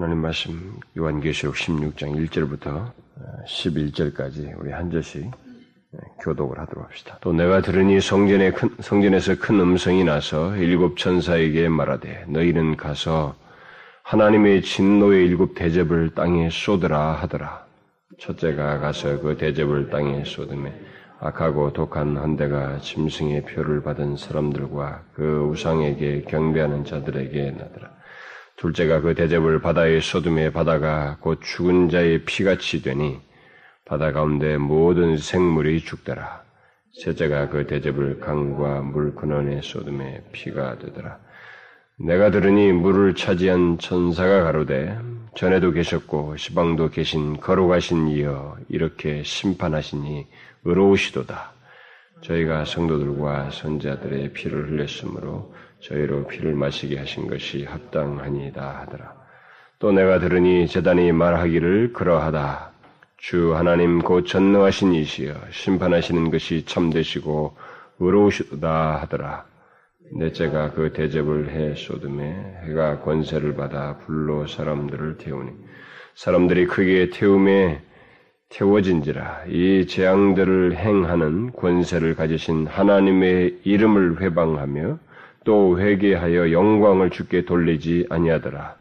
하나님 말씀 요한계시록 16장 1절부터 11절까지 우리 한 절씩 예, 교독을 하도록 합시다. 또 내가 들으니 성전에 큰, 성전에서 큰 음성이 나서 일곱 천사에게 말하되 너희는 가서 하나님의 진노의 일곱 대접을 땅에 쏟으라 하더라. 첫째가 가서 그 대접을 땅에 쏟음에 악하고 독한 한대가 짐승의 표를 받은 사람들과 그 우상에게 경배하는 자들에게 나더라. 둘째가 그 대접을 바다에 쏟음에 바다가 곧 죽은 자의 피같이 되니 바다 가운데 모든 생물이 죽더라. 셋째가 그 대접을 강과 물 근원에 쏟음에 피가 되더라. 내가 들으니 물을 차지한 천사가 가로되 전에도 계셨고 시방도 계신 거룩하신 이여 이렇게 심판하시니 의로우시도다. 저희가 성도들과 선자들의 피를 흘렸으므로 저희로 피를 마시게 하신 것이 합당하니이다 하더라. 또 내가 들으니 재단이 말하기를 그러하다. 주 하나님 곧 전능하신 이시여 심판하시는 것이 참되시고 의로우시다 하더라. 넷째가 그 대접을 해 쏟음에 해가 권세를 받아 불로 사람들을 태우니 사람들이 크게 태움에 태워진지라 이 재앙들을 행하는 권세를 가지신 하나님의 이름을 회방하며 또 회개하여 영광을 주께 돌리지 아니하더라.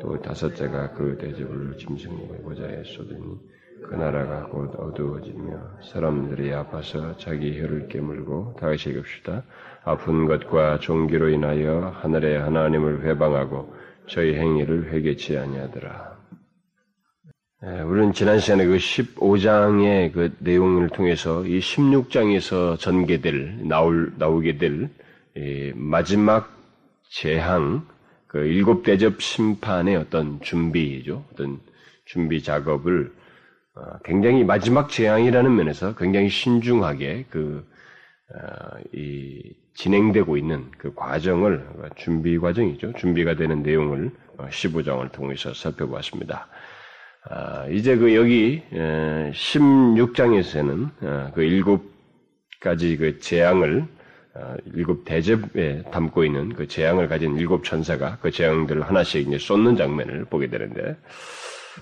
또 다섯째가 그 대접을 짐승의 보좌에 쏟으니 그 나라가 곧 어두워지며 사람들이 아파서 자기 혀를 깨물고 다시 읽읍시다. 아픈 것과 종기로 인하여 하늘의 하나님을 회방하고 저희 행위를 회개치 아니하더라. 예, 우리는 지난 시간에 그 15장의 그 내용을 통해서 이 16장에서 전개될 나올 나오게 될 마지막 재앙 그 일곱 대접 심판의 어떤 준비죠, 어떤 준비 작업을 어, 굉장히 마지막 재앙이라는 면에서 굉장히 신중하게 그, 어, 이, 진행되고 있는 그 과정을, 준비 과정이죠. 준비가 되는 내용을 15장을 어, 통해서 살펴보았습니다. 아, 이제 그 여기 16장에서는 그 일곱 가지 그 재앙을 일곱 대접에 담고 있는 그 재앙을 가진 일곱 천사가 그 재앙들을 하나씩 이제 쏟는 장면을 보게 되는데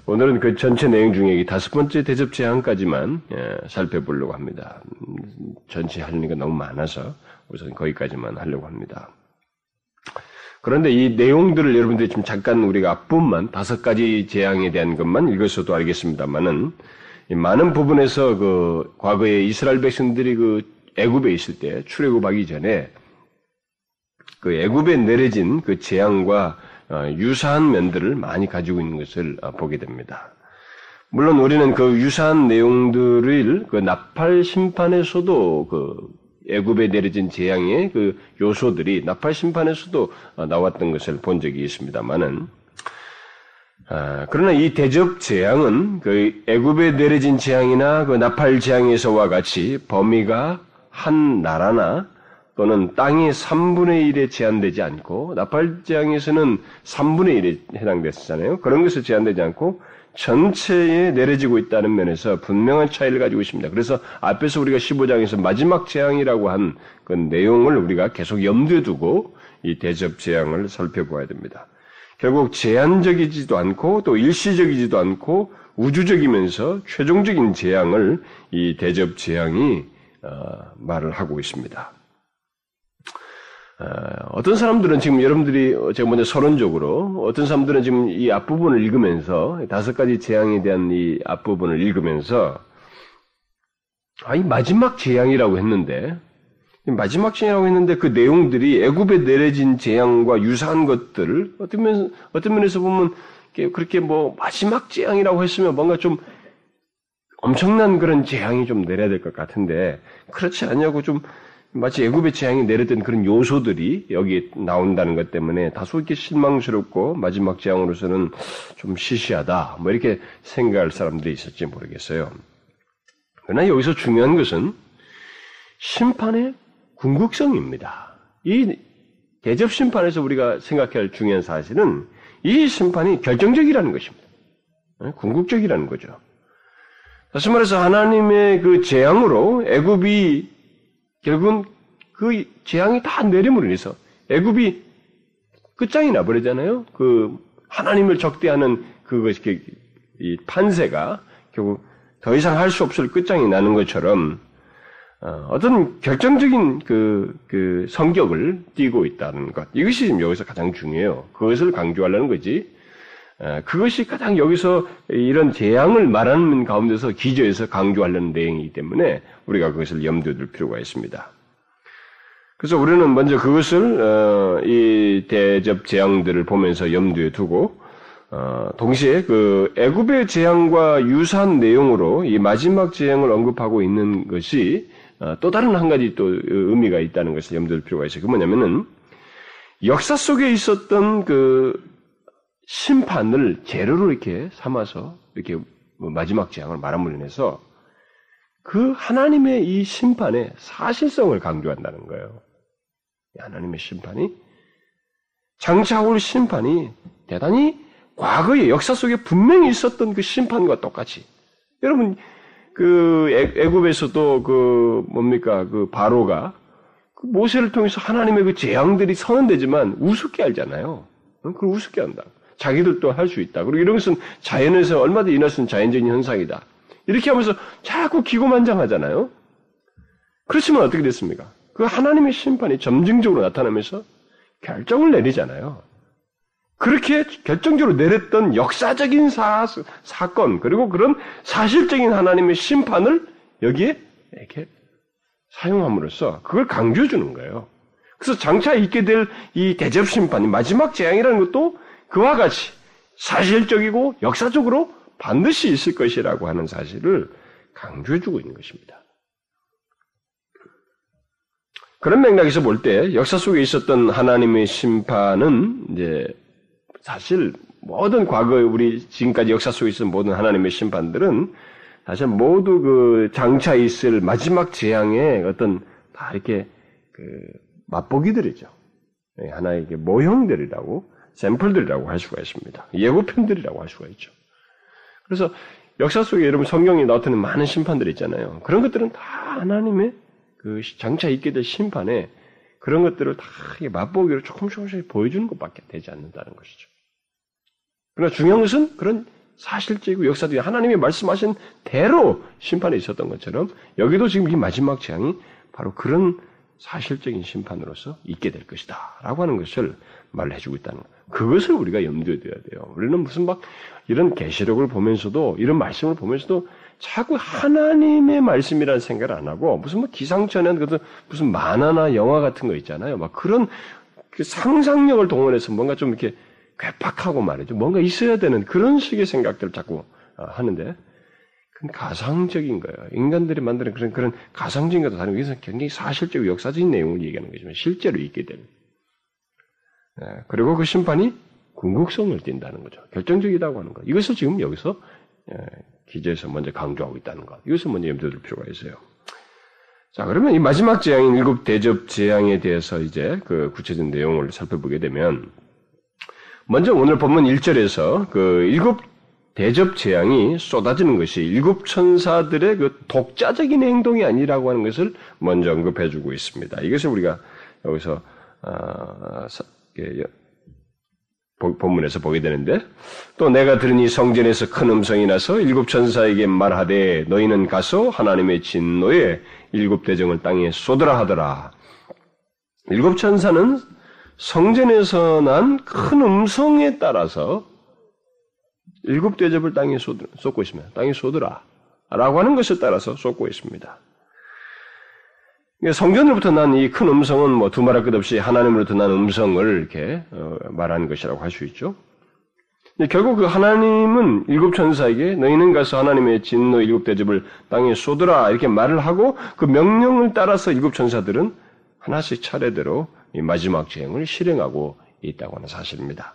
오늘은 그 전체 내용 중에 다섯 번째 대접 제한까지만 예, 살펴보려고 합니다. 음, 전체 할 일이 너무 많아서 우선 거기까지만 하려고 합니다. 그런데 이 내용들을 여러분들이 지금 잠깐 우리가 앞부분만 다섯 가지 재앙에 대한 것만 읽어서도 알겠습니다만은 많은 부분에서 그 과거에 이스라엘 백성들이 그 애굽에 있을 때 출애굽하기 전에 그 애굽에 내려진 그 재앙과 어, 유사한 면들을 많이 가지고 있는 것을 어, 보게 됩니다. 물론 우리는 그 유사한 내용들을 그 나팔 심판에서도 그 애굽에 내려진 재앙의 그 요소들이 나팔 심판에서도 어, 나왔던 것을 본 적이 있습니다만은 아, 그러나 이 대접 재앙은 그 애굽에 내려진 재앙이나 그 나팔 재앙에서와 같이 범위가 한 나라나 또는 땅의 3분의 1에 제한되지 않고 나팔재앙에서는 3분의 1에 해당됐었잖아요. 그런 것에 제한되지 않고 전체에 내려지고 있다는 면에서 분명한 차이를 가지고 있습니다. 그래서 앞에서 우리가 15장에서 마지막 재앙이라고 한 그 내용을 우리가 계속 염두에 두고 이 대접 재앙을 살펴보아야 됩니다. 결국 제한적이지도 않고 또 일시적이지도 않고 우주적이면서 최종적인 재앙을 이 대접 재앙이 어, 말을 하고 있습니다. 어, 어떤 사람들은 지금 여러분들이 제가 먼저 서론적으로 어떤 사람들은 지금 이 앞부분을 읽으면서 다섯 가지 재앙에 대한 이 앞부분을 읽으면서 아이 마지막 재앙이라고 했는데 마지막 재앙이라고 했는데 그 내용들이 애굽에 내려진 재앙과 유사한 것들을 어떤 면 어떤 면에서 보면 그렇게 뭐 마지막 재앙이라고 했으면 뭔가 좀 엄청난 그런 재앙이 좀 내려야 될 것 같은데 그렇지 않냐고 좀 마치 애굽의 재앙이 내렸던 그런 요소들이 여기 나온다는 것 때문에 다소 이렇게 실망스럽고 마지막 재앙으로서는 좀 시시하다. 뭐 이렇게 생각할 사람들이 있을지 모르겠어요. 그러나 여기서 중요한 것은 심판의 궁극성입니다. 이 대접 심판에서 우리가 생각해야 할 중요한 사실은 이 심판이 결정적이라는 것입니다. 네? 궁극적이라는 거죠. 다시 말해서 하나님의 그 재앙으로 애굽이 결국은 그 재앙이 다 내림으로 인해서 애굽이 끝장이 나버리잖아요. 그 하나님을 적대하는 그것이 이 판세가 결국 더 이상 할 수 없을 끝장이 나는 것처럼 어, 어떤 결정적인 그, 그 성격을 띠고 있다는 것. 이것이 지금 여기서 가장 중요해요. 그것을 강조하려는 거지. 어, 그것이 가장 여기서 이런 재앙을 말하는 가운데서 기저에서 강조하려는 내용이기 때문에 우리가 그것을 염두에 둘 필요가 있습니다. 그래서 우리는 먼저 그것을 어, 이 대접 재앙들을 보면서 염두에 두고 어, 동시에 그 애굽의 재앙과 유사한 내용으로 이 마지막 재앙을 언급하고 있는 것이 어, 또 다른 한 가지 또 의미가 있다는 것을 염두에 둘 필요가 있어요. 그 뭐냐면은 역사 속에 있었던 그 심판을 재료로 이렇게 삼아서 이렇게 뭐 마지막 재앙을 말함으로 인해서 그 하나님의 이 심판의 사실성을 강조한다는 거예요. 하나님의 심판이 장차 올 심판이 대단히 과거의 역사 속에 분명히 있었던 그 심판과 똑같이 여러분 그 애굽에서도 그 뭡니까 그 바로가 그 모세를 통해서 하나님의 그 재앙들이 선언되지만 우습게 알잖아요. 그걸 우습게 한다. 자기들도 할 수 있다. 그리고 이런 것은 자연에서 얼마든지 일어날 수 있는 자연적인 현상이다. 이렇게 하면서 자꾸 기고만장하잖아요. 그렇지만 어떻게 됐습니까? 그 하나님의 심판이 점증적으로 나타나면서 결정을 내리잖아요. 그렇게 결정적으로 내렸던 역사적인 사, 사건, 그리고 그런 사실적인 하나님의 심판을 여기에 이렇게 사용함으로써 그걸 강조해 주는 거예요. 그래서 장차 있게 될 이 대접 심판이 마지막 재앙이라는 것도 그와 같이 사실적이고 역사적으로 반드시 있을 것이라고 하는 사실을 강조해 주고 있는 것입니다. 그런 맥락에서 볼 때 역사 속에 있었던 하나님의 심판은 이제 사실 모든 과거 우리 지금까지 역사 속에 있었던 모든 하나님의 심판들은 사실 모두 그 장차 있을 마지막 재앙의 어떤 다 이렇게 그 맛보기들이죠. 예, 하나의 모형들이라고 샘플들이라고 할 수가 있습니다. 예고편들이라고 할 수가 있죠. 그래서 역사 속에 여러분 성경에 나타나는 많은 심판들 있잖아요. 그런 것들은 다 하나님의 그 장차 있게 될 심판에 그런 것들을 다 맛보기로 조금 조금씩 보여주는 것밖에 되지 않는다는 것이죠. 그러나 중요한 것은 그런 사실적이고 역사적인 하나님이 말씀하신 대로 심판이 있었던 것처럼 여기도 지금 이 마지막 재앙이 바로 그런 사실적인 심판으로서 있게 될 것이다. 라고 하는 것을 말해주고 있다는 것. 그것을 우리가 염두에 둬야 돼요. 우리는 무슨 막 이런 계시록을 보면서도 이런 말씀을 보면서도 자꾸 하나님의 말씀이라는 생각을 안 하고 무슨 뭐 기상천외한 것도 무슨 만화나 영화 같은 거 있잖아요. 막 그런 그 상상력을 동원해서 뭔가 좀 이렇게 괴팍하고 말이죠. 뭔가 있어야 되는 그런 식의 생각들을 자꾸 어, 하는데 그건 가상적인 거예요. 인간들이 만드는 그런 그런 가상적인 것도 다른 여기서 굉장히 사실적이고 역사적인 내용을 얘기하는 거지만 실제로 있게 되는. 네, 그리고 그 심판이 궁극성을 띈다는 거죠. 결정적이라고 하는 것. 이것을 지금 여기서 예, 기재에서 먼저 강조하고 있다는 것. 이것을 먼저 염두에 둘 필요가 있어요. 자, 그러면 이 마지막 재앙인 일곱 대접 재앙에 대해서 이제 그 구체적인 내용을 살펴보게 되면 먼저 오늘 본문 1절에서 그 일곱 대접 재앙이 쏟아지는 것이 일곱 천사들의 그 독자적인 행동이 아니라고 하는 것을 먼저 언급해 주고 있습니다. 이것을 우리가 여기서 어, 본문에서 보게 되는데 또 내가 들으니 성전에서 큰 음성이 나서 일곱 천사에게 말하되 너희는 가서 하나님의 진노에 일곱 대정을 땅에 쏟으라 하더라. 일곱 천사는 성전에서 난 큰 음성에 따라서 일곱 대접을 땅에 쏟고 있습니다. 땅에 쏟으라. 라고 하는 것에 따라서 쏟고 있습니다. 성전으로부터 난 이 큰 음성은 뭐 두말할 것 없이 하나님으로부터 난 음성을 이렇게 어, 말하는 것이라고 할 수 있죠. 결국 그 하나님은 일곱 천사에게 너희는 가서 하나님의 진노 일곱 대접을 땅에 쏟으라 이렇게 말을 하고 그 명령을 따라서 일곱 천사들은 하나씩 차례대로 이 마지막 재앙을 실행하고 있다고 하는 사실입니다.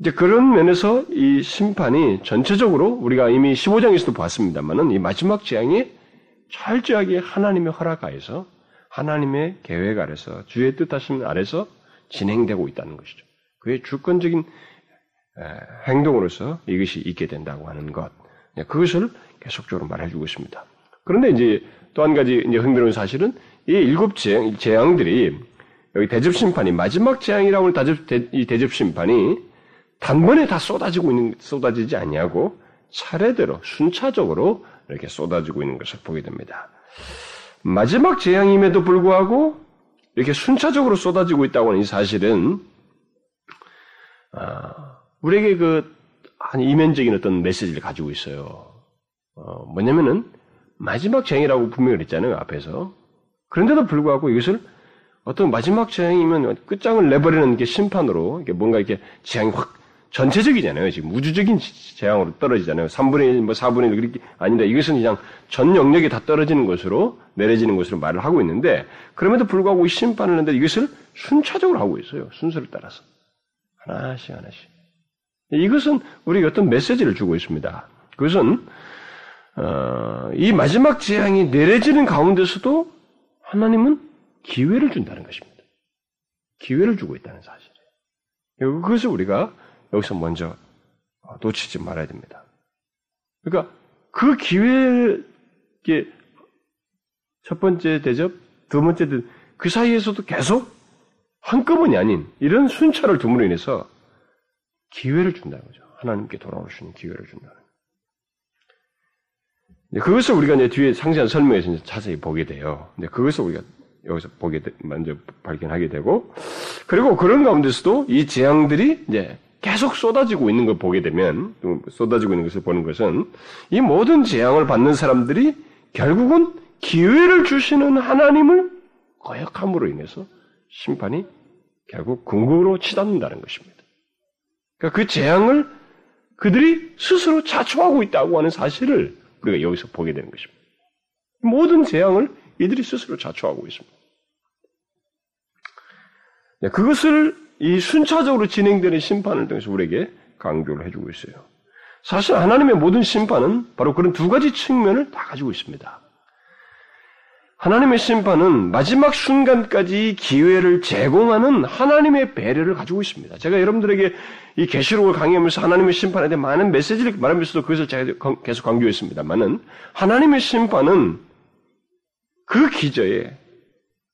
이제 그런 면에서 이 심판이 전체적으로 우리가 이미 15장에서도 봤습니다만은 이 마지막 재앙이 철저하게 하나님의 허락 하에서 하나님의 계획 아래서 주의 뜻하심 아래서 진행되고 있다는 것이죠. 그의 주권적인 행동으로서 이것이 있게 된다고 하는 것. 네, 그것을 계속적으로 말해주고 있습니다. 그런데 이제 또 한 가지 이제 흥미로운 사실은 이 일곱 재앙, 재앙들이 여기 대접 심판이 마지막 재앙이라고 하는 대접, 이 대접 심판이 단번에 다 쏟아지고 있는 쏟아지지 아니하고 차례대로 순차적으로 이렇게 쏟아지고 있는 것을 보게 됩니다. 마지막 재앙임에도 불구하고 이렇게 순차적으로 쏟아지고 있다고 하는 이 사실은 아, 우리에게 그 한 이면적인 어떤 메시지를 가지고 있어요. 어, 뭐냐면은 마지막 재앙이라고 분명히 그랬잖아요 앞에서. 그런데도 불구하고 이것을 어떤 마지막 재앙이면 끝장을 내버리는 게 심판으로 뭔가 이렇게 재앙이 확 전체적이잖아요. 지금 우주적인 재앙으로 떨어지잖아요. 3분의 1, 뭐 4분의 1 그렇게 아닌데 이것은 그냥 전 영역이 다 떨어지는 것으로 내려지는 것으로 말을 하고 있는데 그럼에도 불구하고 심판을 하는데 이것을 순차적으로 하고 있어요. 순서를 따라서 하나씩 하나씩. 이것은 우리에게 어떤 메시지를 주고 있습니다. 그것은 어, 이 마지막 재앙이 내려지는 가운데서도 하나님은 기회를 준다는 것입니다. 기회를 주고 있다는 사실이에요. 그것을 우리가 여기서 먼저 놓치지 말아야 됩니다. 그러니까 그 기회에 첫 번째 대접, 두 번째 대접, 그 사이에서도 계속 한꺼번이 아닌 이런 순차를 둠으로 인해서 기회를 준다는 거죠. 하나님께 돌아올 수 있는 기회를 준다는 거죠. 그것을 우리가 이제 뒤에 상세한 설명에서 이제 자세히 보게 돼요. 근데 그것을 우리가 여기서 보게 되, 먼저 발견하게 되고 그리고 그런 가운데서도 이 재앙들이 이제 계속 쏟아지고 있는 걸 보게 되면 쏟아지고 있는 것을 보는 것은 이 모든 재앙을 받는 사람들이 결국은 기회를 주시는 하나님을 거역함으로 인해서 심판이 결국 궁극으로 치닫는다는 것입니다. 그러니까 그 재앙을 그들이 스스로 자초하고 있다고 하는 사실을 우리가 여기서 보게 되는 것입니다. 모든 재앙을 이들이 스스로 자초하고 있습니다. 네, 그것을 이 순차적으로 진행되는 심판을 통해서 우리에게 강조를 해주고 있어요. 사실 하나님의 모든 심판은 바로 그런 두 가지 측면을 다 가지고 있습니다. 하나님의 심판은 마지막 순간까지 기회를 제공하는 하나님의 배려를 가지고 있습니다. 제가 여러분들에게 이 계시록을 강의하면서 하나님의 심판에 대해 많은 메시지를 말하면서도 그것을 제가 계속 강조했습니다만은 하나님의 심판은 그 기저에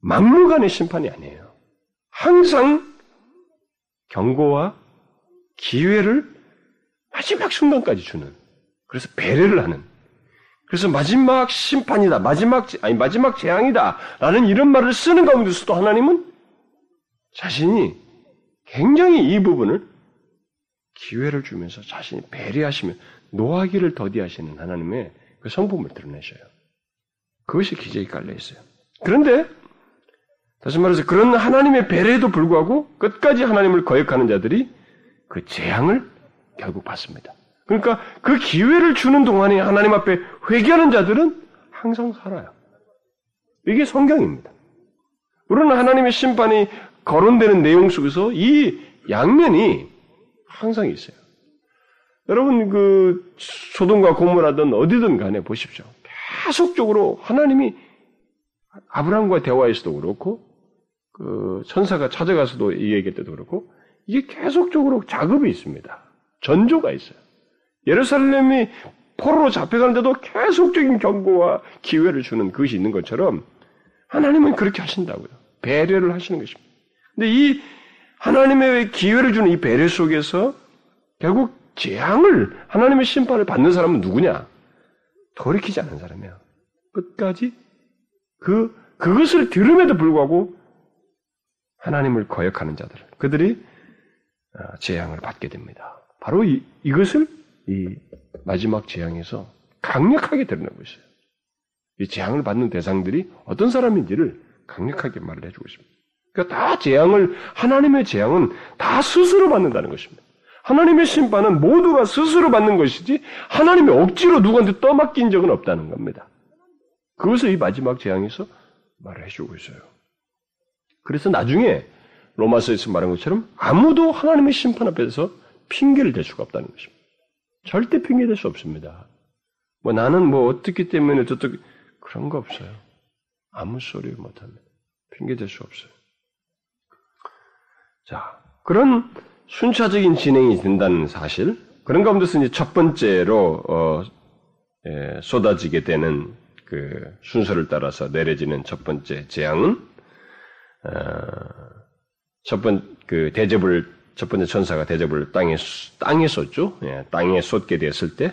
막무가내 심판이 아니에요. 항상 경고와 기회를 마지막 순간까지 주는 그래서 배려를 하는 그래서 마지막 심판이다. 마지막, 아니, 마지막 재앙이다. 라는 이런 말을 쓰는 가운데서도 하나님은 자신이 굉장히 이 부분을 기회를 주면서 자신이 배려하시며 노하기를 더디하시는 하나님의 그 성품을 드러내셔요. 그것이 기저에 깔려 있어요. 그런데, 다시 말해서 그런 하나님의 배려에도 불구하고 끝까지 하나님을 거역하는 자들이 그 재앙을 결국 받습니다. 그러니까 그 기회를 주는 동안에 하나님 앞에 회개하는 자들은 항상 살아요. 이게 성경입니다. 우리는 하나님의 심판이 거론되는 내용 속에서 이 양면이 항상 있어요. 여러분 그 소돔과 고모라든 어디든 간에 보십시오. 계속적으로 하나님이 아브라함과 대화에서도 그렇고 그 천사가 찾아가서도 얘기할 때도 그렇고 이게 계속적으로 작업이 있습니다. 전조가 있어요. 예루살렘이 포로로 잡혀가는데도 계속적인 경고와 기회를 주는 그것이 있는 것처럼 하나님은 그렇게 하신다고요. 배려를 하시는 것입니다. 근데 이 하나님의 기회를 주는 이 배려 속에서 결국 재앙을 하나님의 심판을 받는 사람은 누구냐? 돌이키지 않은 사람이야. 끝까지 그 그것을 들음에도 불구하고 하나님을 거역하는 자들, 그들이 어, 재앙을 받게 됩니다. 바로 이, 이것을 이 마지막 재앙에서 강력하게 드러나고 있어요. 이 재앙을 받는 대상들이 어떤 사람인지를 강력하게 말을 해주고 있습니다. 그러니까 다 재앙을, 하나님의 재앙은 다 스스로 받는다는 것입니다. 하나님의 심판은 모두가 스스로 받는 것이지 하나님의 억지로 누구한테 떠맡긴 적은 없다는 겁니다. 그것을 이 마지막 재앙에서 말을 해주고 있어요. 그래서 나중에 로마서에서 말한 것처럼 아무도 하나님의 심판 앞에서 핑계를 댈 수가 없다는 것입니다. 절대 핑계될 수 없습니다. 뭐 나는 뭐 어떻기 때문에 어떻게 그런 거 없어요. 아무 소리 못합니다. 핑계될 수 없어요. 자, 그런 순차적인 진행이 된다는 사실, 그런 가운데서 이제 첫 번째로 어, 예, 쏟아지게 되는 그 순서를 따라서 내려지는 첫 번째 재앙은 첫번그 대접을 첫 번째 천사가 대접을 땅에 땅에 쏟죠. 예, 땅에 쏟게 됐을 때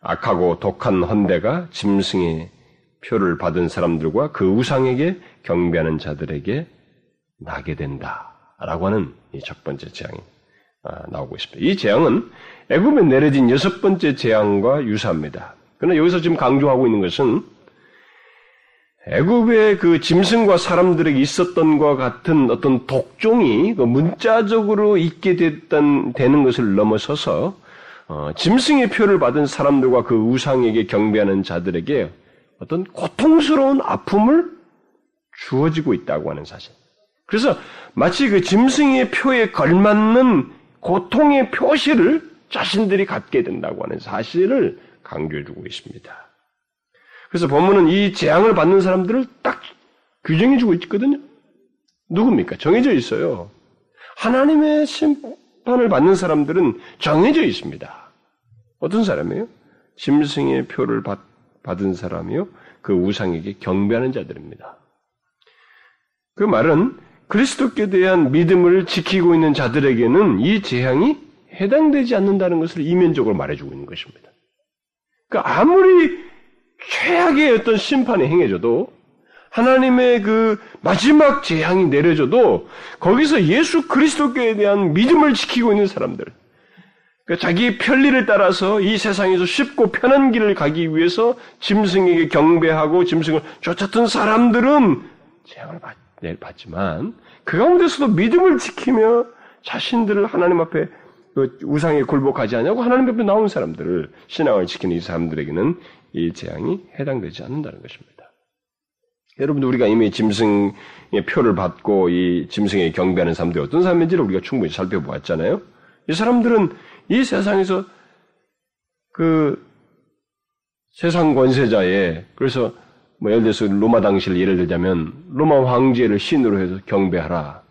악하고 독한 헌대가 짐승의 표를 받은 사람들과 그 우상에게 경배하는 자들에게 나게 된다라고 하는 이 첫 번째 재앙이 아, 나오고 있습니다. 이 재앙은 애굽에 내려진 여섯 번째 재앙과 유사합니다. 그러나 여기서 지금 강조하고 있는 것은 애굽의 그 짐승과 사람들에게 있었던 것 같은 어떤 독종이 그 문자적으로 있게 됐던 되는 것을 넘어서서 어, 짐승의 표를 받은 사람들과 그 우상에게 경배하는 자들에게 어떤 고통스러운 아픔을 주어지고 있다고 하는 사실. 그래서 마치 그 짐승의 표에 걸맞는 고통의 표시를 자신들이 갖게 된다고 하는 사실을 강조해주고 있습니다. 그래서 본문은 이 재앙을 받는 사람들을 딱 규정해주고 있거든요. 누굽니까? 정해져 있어요. 하나님의 심판을 받는 사람들은 정해져 있습니다. 어떤 사람이에요? 짐승의 표를 받, 받은 사람이요. 그 우상에게 경배하는 자들입니다. 그 말은 그리스도께 대한 믿음을 지키고 있는 자들에게는 이 재앙이 해당되지 않는다는 것을 이면적으로 말해주고 있는 것입니다. 그러니까 아무리 최악의 어떤 심판이 행해져도 하나님의 그 마지막 재앙이 내려져도 거기서 예수 그리스도께 대한 믿음을 지키고 있는 사람들, 그러니까 자기 편리를 따라서 이 세상에서 쉽고 편한 길을 가기 위해서 짐승에게 경배하고 짐승을 쫓았던 사람들은 재앙을 받, 받지만 그 가운데서도 믿음을 지키며 자신들을 하나님 앞에 그 우상에 굴복하지 않냐고 하나님 앞에 나온 사람들을 신앙을 지키는 이 사람들에게는 이 재앙이 해당되지 않는다는 것입니다. 여러분들 우리가 이미 짐승의 표를 받고 이 짐승에 경배하는 사람들이 어떤 사람인지를 우리가 충분히 살펴보았잖아요. 이 사람들은 이 세상에서 그 세상 권세자의 그래서 뭐 예를 들어서 로마 당시를 예를 들자면 로마 황제를 신으로 해서 경배하라.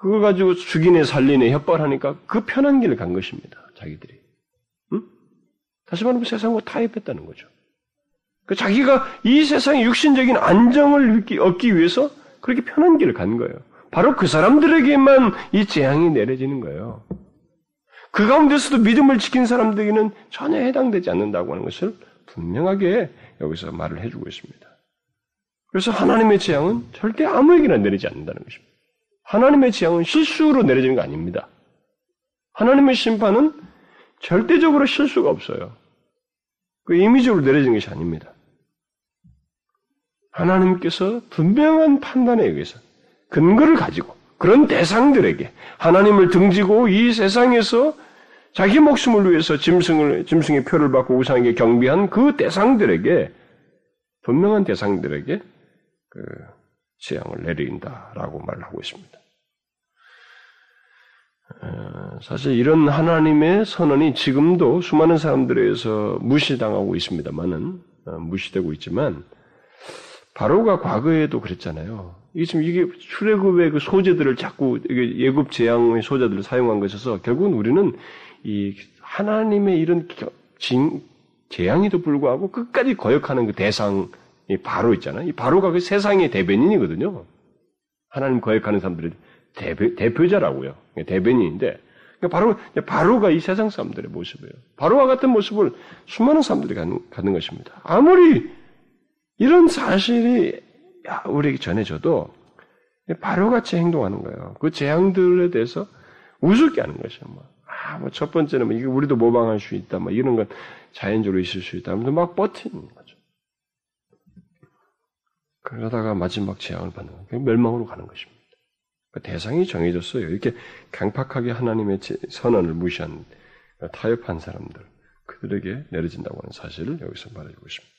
그걸 가지고 죽이네 살리네 협박하니까 그 편한 길을 간 것입니다. 자기들이. 응? 다시 말하면 세상과 타협했다는 거죠. 그 자기가 이 세상의 육신적인 안정을 얻기 위해서 그렇게 편한 길을 간 거예요. 바로 그 사람들에게만 이 재앙이 내려지는 거예요. 그 가운데서도 믿음을 지킨 사람들에게는 전혀 해당되지 않는다고 하는 것을 분명하게 여기서 말을 해주고 있습니다. 그래서 하나님의 재앙은 절대 아무에게나 내리지 않는다는 것입니다. 하나님의 재앙은 실수로 내려지는 거 아닙니다. 하나님의 심판은 절대적으로 실수가 없어요. 그 임의적으로 내려진 것이 아닙니다. 하나님께서 분명한 판단에 의해서 근거를 가지고 그런 대상들에게 하나님을 등지고 이 세상에서 자기 목숨을 위해서 짐승을, 짐승의 표를 받고 우상에게 경비한 그 대상들에게, 분명한 대상들에게 그 재앙을 내린다라고 말을 하고 있습니다. 어, 사실 이런 하나님의 선언이 지금도 수많은 사람들에서 무시당하고 있습니다만은, 어, 무시되고 있지만, 바로가 과거에도 그랬잖아요. 이게 지금 이게 출애굽의 그 소재들을 자꾸 예굽 재앙의 소재들을 사용한 것에서 결국은 우리는 이 하나님의 이런 진, 재앙에도 불구하고 끝까지 거역하는 그 대상이 바로 있잖아요. 이 바로가 그 세상의 대변인이거든요. 하나님 거역하는 사람들의 대표, 대표자라고요. 대변인인데, 그러니까 바로, 바로가 이 세상 사람들의 모습이에요. 바로와 같은 모습을 수많은 사람들이 갖는, 갖는 것입니다. 아무리 이런 사실이 우리에게 전해져도 바로같이 행동하는 거예요. 그 재앙들에 대해서 우습게 하는 것이에요. 뭐. 아, 뭐, 첫 번째는 뭐, 이게 우리도 모방할 수 있다, 뭐, 이런 건 자연적으로 있을 수 있다. 하면서 막 버티는 거죠. 그러다가 마지막 재앙을 받는 거예요. 멸망으로 가는 것입니다. 그 대상이 정해졌어요. 이렇게 강팍하게 하나님의 선언을 무시한, 타협한 사람들, 그들에게 내려진다고 하는 사실을 여기서 말해주고 있습니다.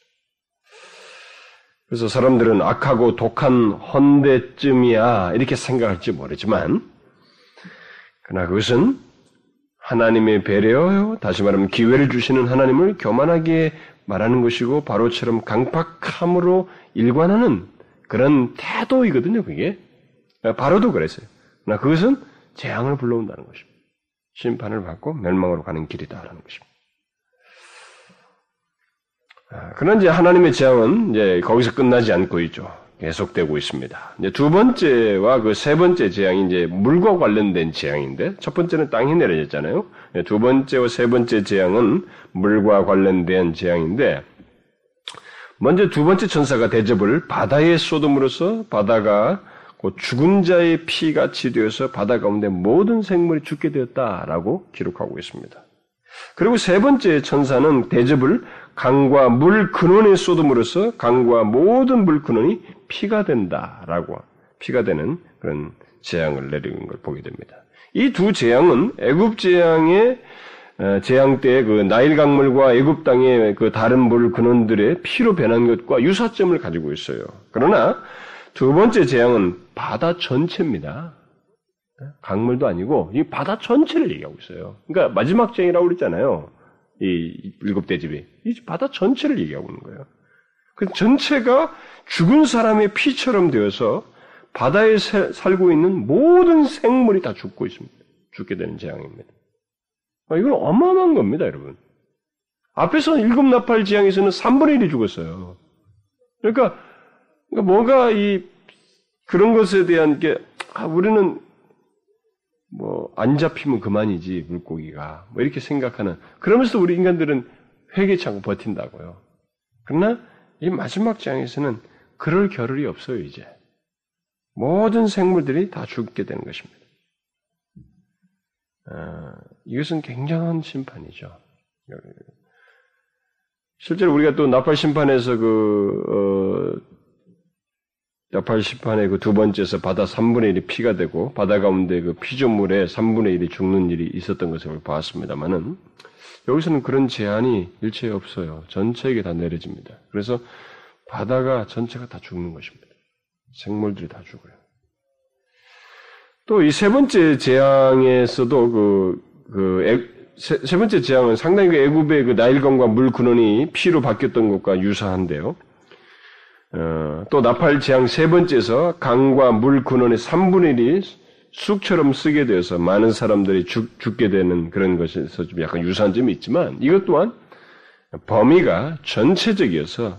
그래서 사람들은 악하고 독한 헌대쯤이야, 이렇게 생각할지 모르지만, 그러나 그것은 하나님의 배려요. 다시 말하면 기회를 주시는 하나님을 교만하게 말하는 것이고 바로처럼 강팍함으로 일관하는 그런 태도이거든요. 그게 바로도 그랬어요. 나 그것은 재앙을 불러온다는 것입니다. 심판을 받고 멸망으로 가는 길이다라는 것입니다. 아, 그러나 이제 하나님의 재앙은 이제 거기서 끝나지 않고 있죠. 계속되고 있습니다. 이제 두 번째와 그 세 번째 재앙이 이제 물과 관련된 재앙인데 첫 번째는 땅이 내려졌잖아요. 두 번째와 세 번째 재앙은 물과 관련된 재앙인데 먼저 두 번째 천사가 대접을 바다에 쏟음으로써 바다가 죽은 자의 피같이 되어서 바다 가운데 모든 생물이 죽게 되었다라고 기록하고 있습니다. 그리고 세 번째 천사는 대접을 강과 물 근원에 쏟음으로써 강과 모든 물 근원이 피가 된다라고 피가 되는 그런 재앙을 내리는 걸 보게 됩니다. 이 두 재앙은 애굽 재앙의 어, 재앙 때 그 나일 강물과 애굽 땅의 그 다른 물 근원들의 피로 변한 것과 유사점을 가지고 있어요. 그러나 두 번째 재앙은 바다 전체입니다. 강물도 아니고 이 바다 전체를 얘기하고 있어요. 그러니까 마지막 재앙이라고 그랬잖아요. 이 일곱 대집이 이 바다 전체를 얘기하고 있는 거예요. 그 전체가 죽은 사람의 피처럼 되어서 바다에 살고 있는 모든 생물이 다 죽고 있습니다. 죽게 되는 재앙입니다. 아, 이건 어마어마한 겁니다, 여러분. 앞에서 일곱 나팔 재앙에서는 3분의 1이 죽었어요. 그러니까, 그러니까 뭐가 이 그런 것에 대한 게 아, 우리는 뭐 안 잡히면 그만이지 물고기가 뭐 이렇게 생각하는 그러면서 우리 인간들은 회개치 않고 버틴다고요. 그러나 이 마지막 장에서는 그럴 겨를이 없어요 이제 모든 생물들이 다 죽게 되는 것입니다. 아, 이것은 굉장한 심판이죠. 실제로 우리가 또 나팔 심판에서 그 어, 나팔 심판의 그 두 번째에서 바다 3분의 1이 피가 되고 바다 가운데 그 피조물의 3분의 1이 죽는 일이 있었던 것을 봤습니다만은 여기서는 그런 제한이 일체 없어요. 전체에게 다 내려집니다. 그래서 바다가 전체가 다 죽는 것입니다. 생물들이 다 죽어요. 또 이 세 번째 재앙에서도 그, 그, 애, 세, 세, 번째 재앙은 상당히 그 애굽의 그 나일강과 물 근원이 피로 바뀌었던 것과 유사한데요. 어, 또 나팔 재앙 세 번째에서 강과 물 근원의 3분의 1이 쑥처럼 쓰게 되어서 많은 사람들이 죽, 죽게 되는 그런 것에서 좀 약간 유사한 점이 있지만 이것 또한 범위가 전체적이어서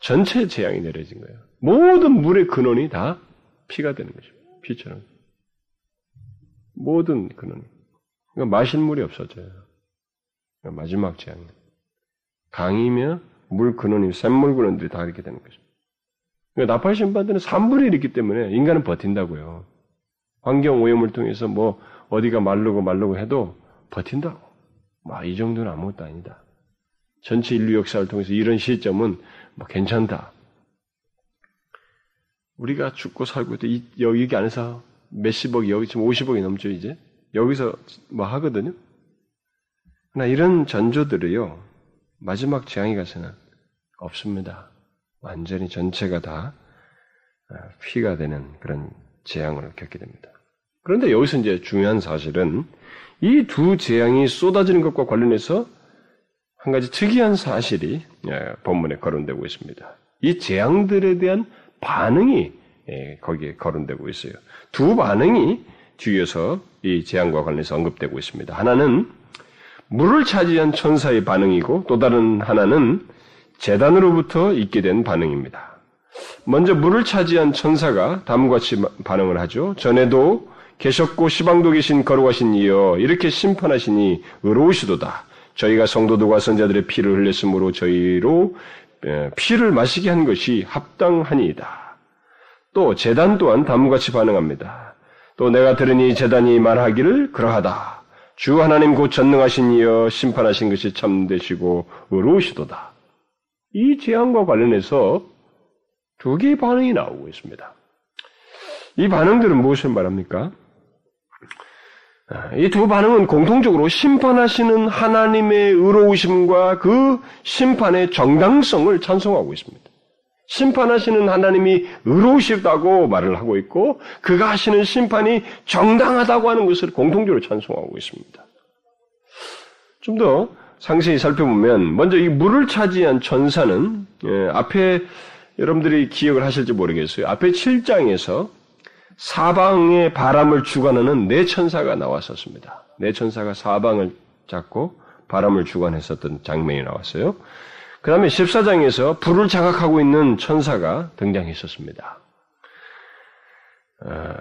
전체 재앙이 내려진 거예요. 모든 물의 근원이 다 피가 되는 것입니다. 피처럼. 모든 근원이. 그러니까 마실 물이 없어져요. 그러니까 마지막 재앙. 강이며 물 근원이 샘물 근원들이 다 이렇게 되는 거죠. 그러니까 나팔 심판들은 3분의 1이기 때문에 인간은 버틴다고요. 환경 오염을 통해서 뭐 어디가 말르고 말르고 해도 버틴다고. 뭐이 정도는 아무것도 아니다. 전체 인류 역사를 통해서 이런 시점은 뭐 괜찮다. 우리가 죽고 살고 이, 여기 안에서 몇십억이 여기 지금 50억이 넘죠 이제 여기서 뭐 하거든요. 나 이런 전조들이요 마지막 재앙이 가서는 없습니다. 완전히 전체가 다 아, 피가 되는 그런 재앙을 겪게 됩니다. 그런데 여기서 이제 중요한 사실은 이 두 재앙이 쏟아지는 것과 관련해서 한 가지 특이한 사실이 예, 본문에 거론되고 있습니다. 이 재앙들에 대한 반응이 예, 거기에 거론되고 있어요. 두 반응이 뒤에서 이 재앙과 관련해서 언급되고 있습니다. 하나는 물을 차지한 천사의 반응이고 또 다른 하나는 재단으로부터 있게 된 반응입니다. 먼저 물을 차지한 천사가 다음과 같이 반응을 하죠. 전에도 계셨고 시방도 계신 거룩하신 이여 이렇게 심판하시니 의로우시도다. 저희가 성도들과 선자들의 피를 흘렸으므로 저희로 피를 마시게 한 것이 합당하니이다. 또 재단 또한 다음과 같이 반응합니다. 또 내가 들으니 재단이 말하기를 그러하다. 주 하나님 곧 전능하신 이여 심판하신 것이 참되시고 의로우시도다. 이 재앙과 관련해서 두 개의 반응이 나오고 있습니다. 이 반응들은 무엇을 말합니까? 이 두 반응은 공통적으로 심판하시는 하나님의 의로우심과 그 심판의 정당성을 찬송하고 있습니다. 심판하시는 하나님이 의로우시다고 말을 하고 있고 그가 하시는 심판이 정당하다고 하는 것을 공통적으로 찬송하고 있습니다. 좀 더 상세히 살펴보면 먼저 이 물을 차지한 천사는 예, 앞에 여러분들이 기억을 하실지 모르겠어요. 앞에 7장에서 사방의 바람을 주관하는 네 천사가 나왔었습니다. 네 천사가 사방을 잡고 바람을 주관했었던 장면이 나왔어요. 그 다음에 14장에서 불을 자각하고 있는 천사가 등장했었습니다. 어,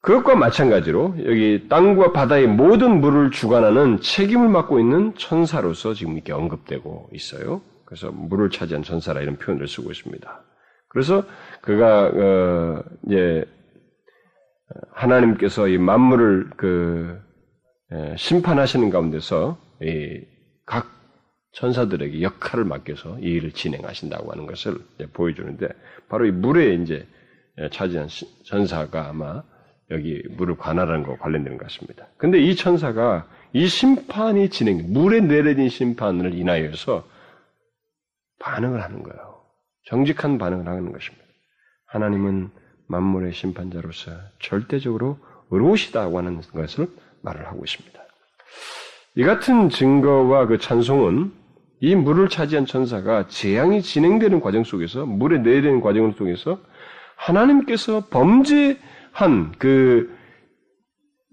그것과 마찬가지로 여기 땅과 바다의 모든 물을 주관하는 책임을 맡고 있는 천사로서 지금 이렇게 언급되고 있어요. 그래서 물을 차지한 천사라 이런 표현을 쓰고 있습니다. 그래서 그가 어, 이제 하나님께서 이 만물을 그 심판하시는 가운데서 각 천사들에게 역할을 맡겨서 이 일을 진행하신다고 하는 것을 보여주는데 바로 이 물에 이제 차지한 천사가 아마 여기 물을 관할하는 거 관련되는 것 같습니다. 근데 이 천사가 이 심판이 진행, 물에 내려진 심판을 인하여서 반응을 하는 거예요. 정직한 반응을 하는 것입니다. 하나님은 만물의 심판자로서 절대적으로 의로우시다고 하는 것을 말을 하고 있습니다. 이 같은 증거와 그 찬송은 이 물을 차지한 천사가 재앙이 진행되는 과정 속에서 물에 내리는 과정 속에서 하나님께서 범죄한 그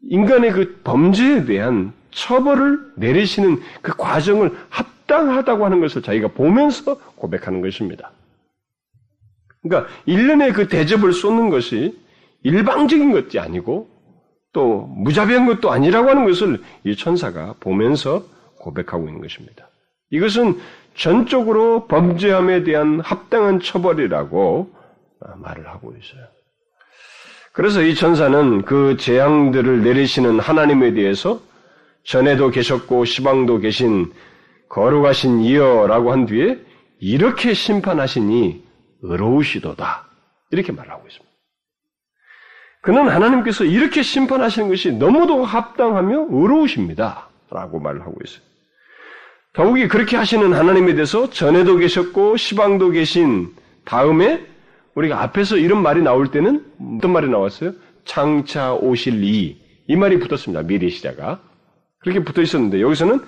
인간의 그 범죄에 대한 처벌을 내리시는 그 과정을 합당하다고 하는 것을 자기가 보면서 고백하는 것입니다. 그러니까 일련의 그 대접을 쏟는 것이 일방적인 것이 아니고 또 무자비한 것도 아니라고 하는 것을 이 천사가 보면서 고백하고 있는 것입니다. 이것은 전적으로 범죄함에 대한 합당한 처벌이라고 말을 하고 있어요. 그래서 이 천사는 그 재앙들을 내리시는 하나님에 대해서 전에도 계셨고 시방도 계신 거룩하신 이여라고 한 뒤에 이렇게 심판하시니 의로우시도다. 이렇게 말하고 있습니다. 그는 하나님께서 이렇게 심판하시는 것이 너무도 합당하며 의로우십니다. 라고 말을 하고 있어요. 더욱이 그렇게 하시는 하나님에 대해서 전에도 계셨고 시방도 계신 다음에 우리가 앞에서 이런 말이 나올 때는 어떤 말이 나왔어요? 장차 오실 이. 이 말이 붙었습니다. 미리 시자가. 그렇게 붙어 있었는데 여기서는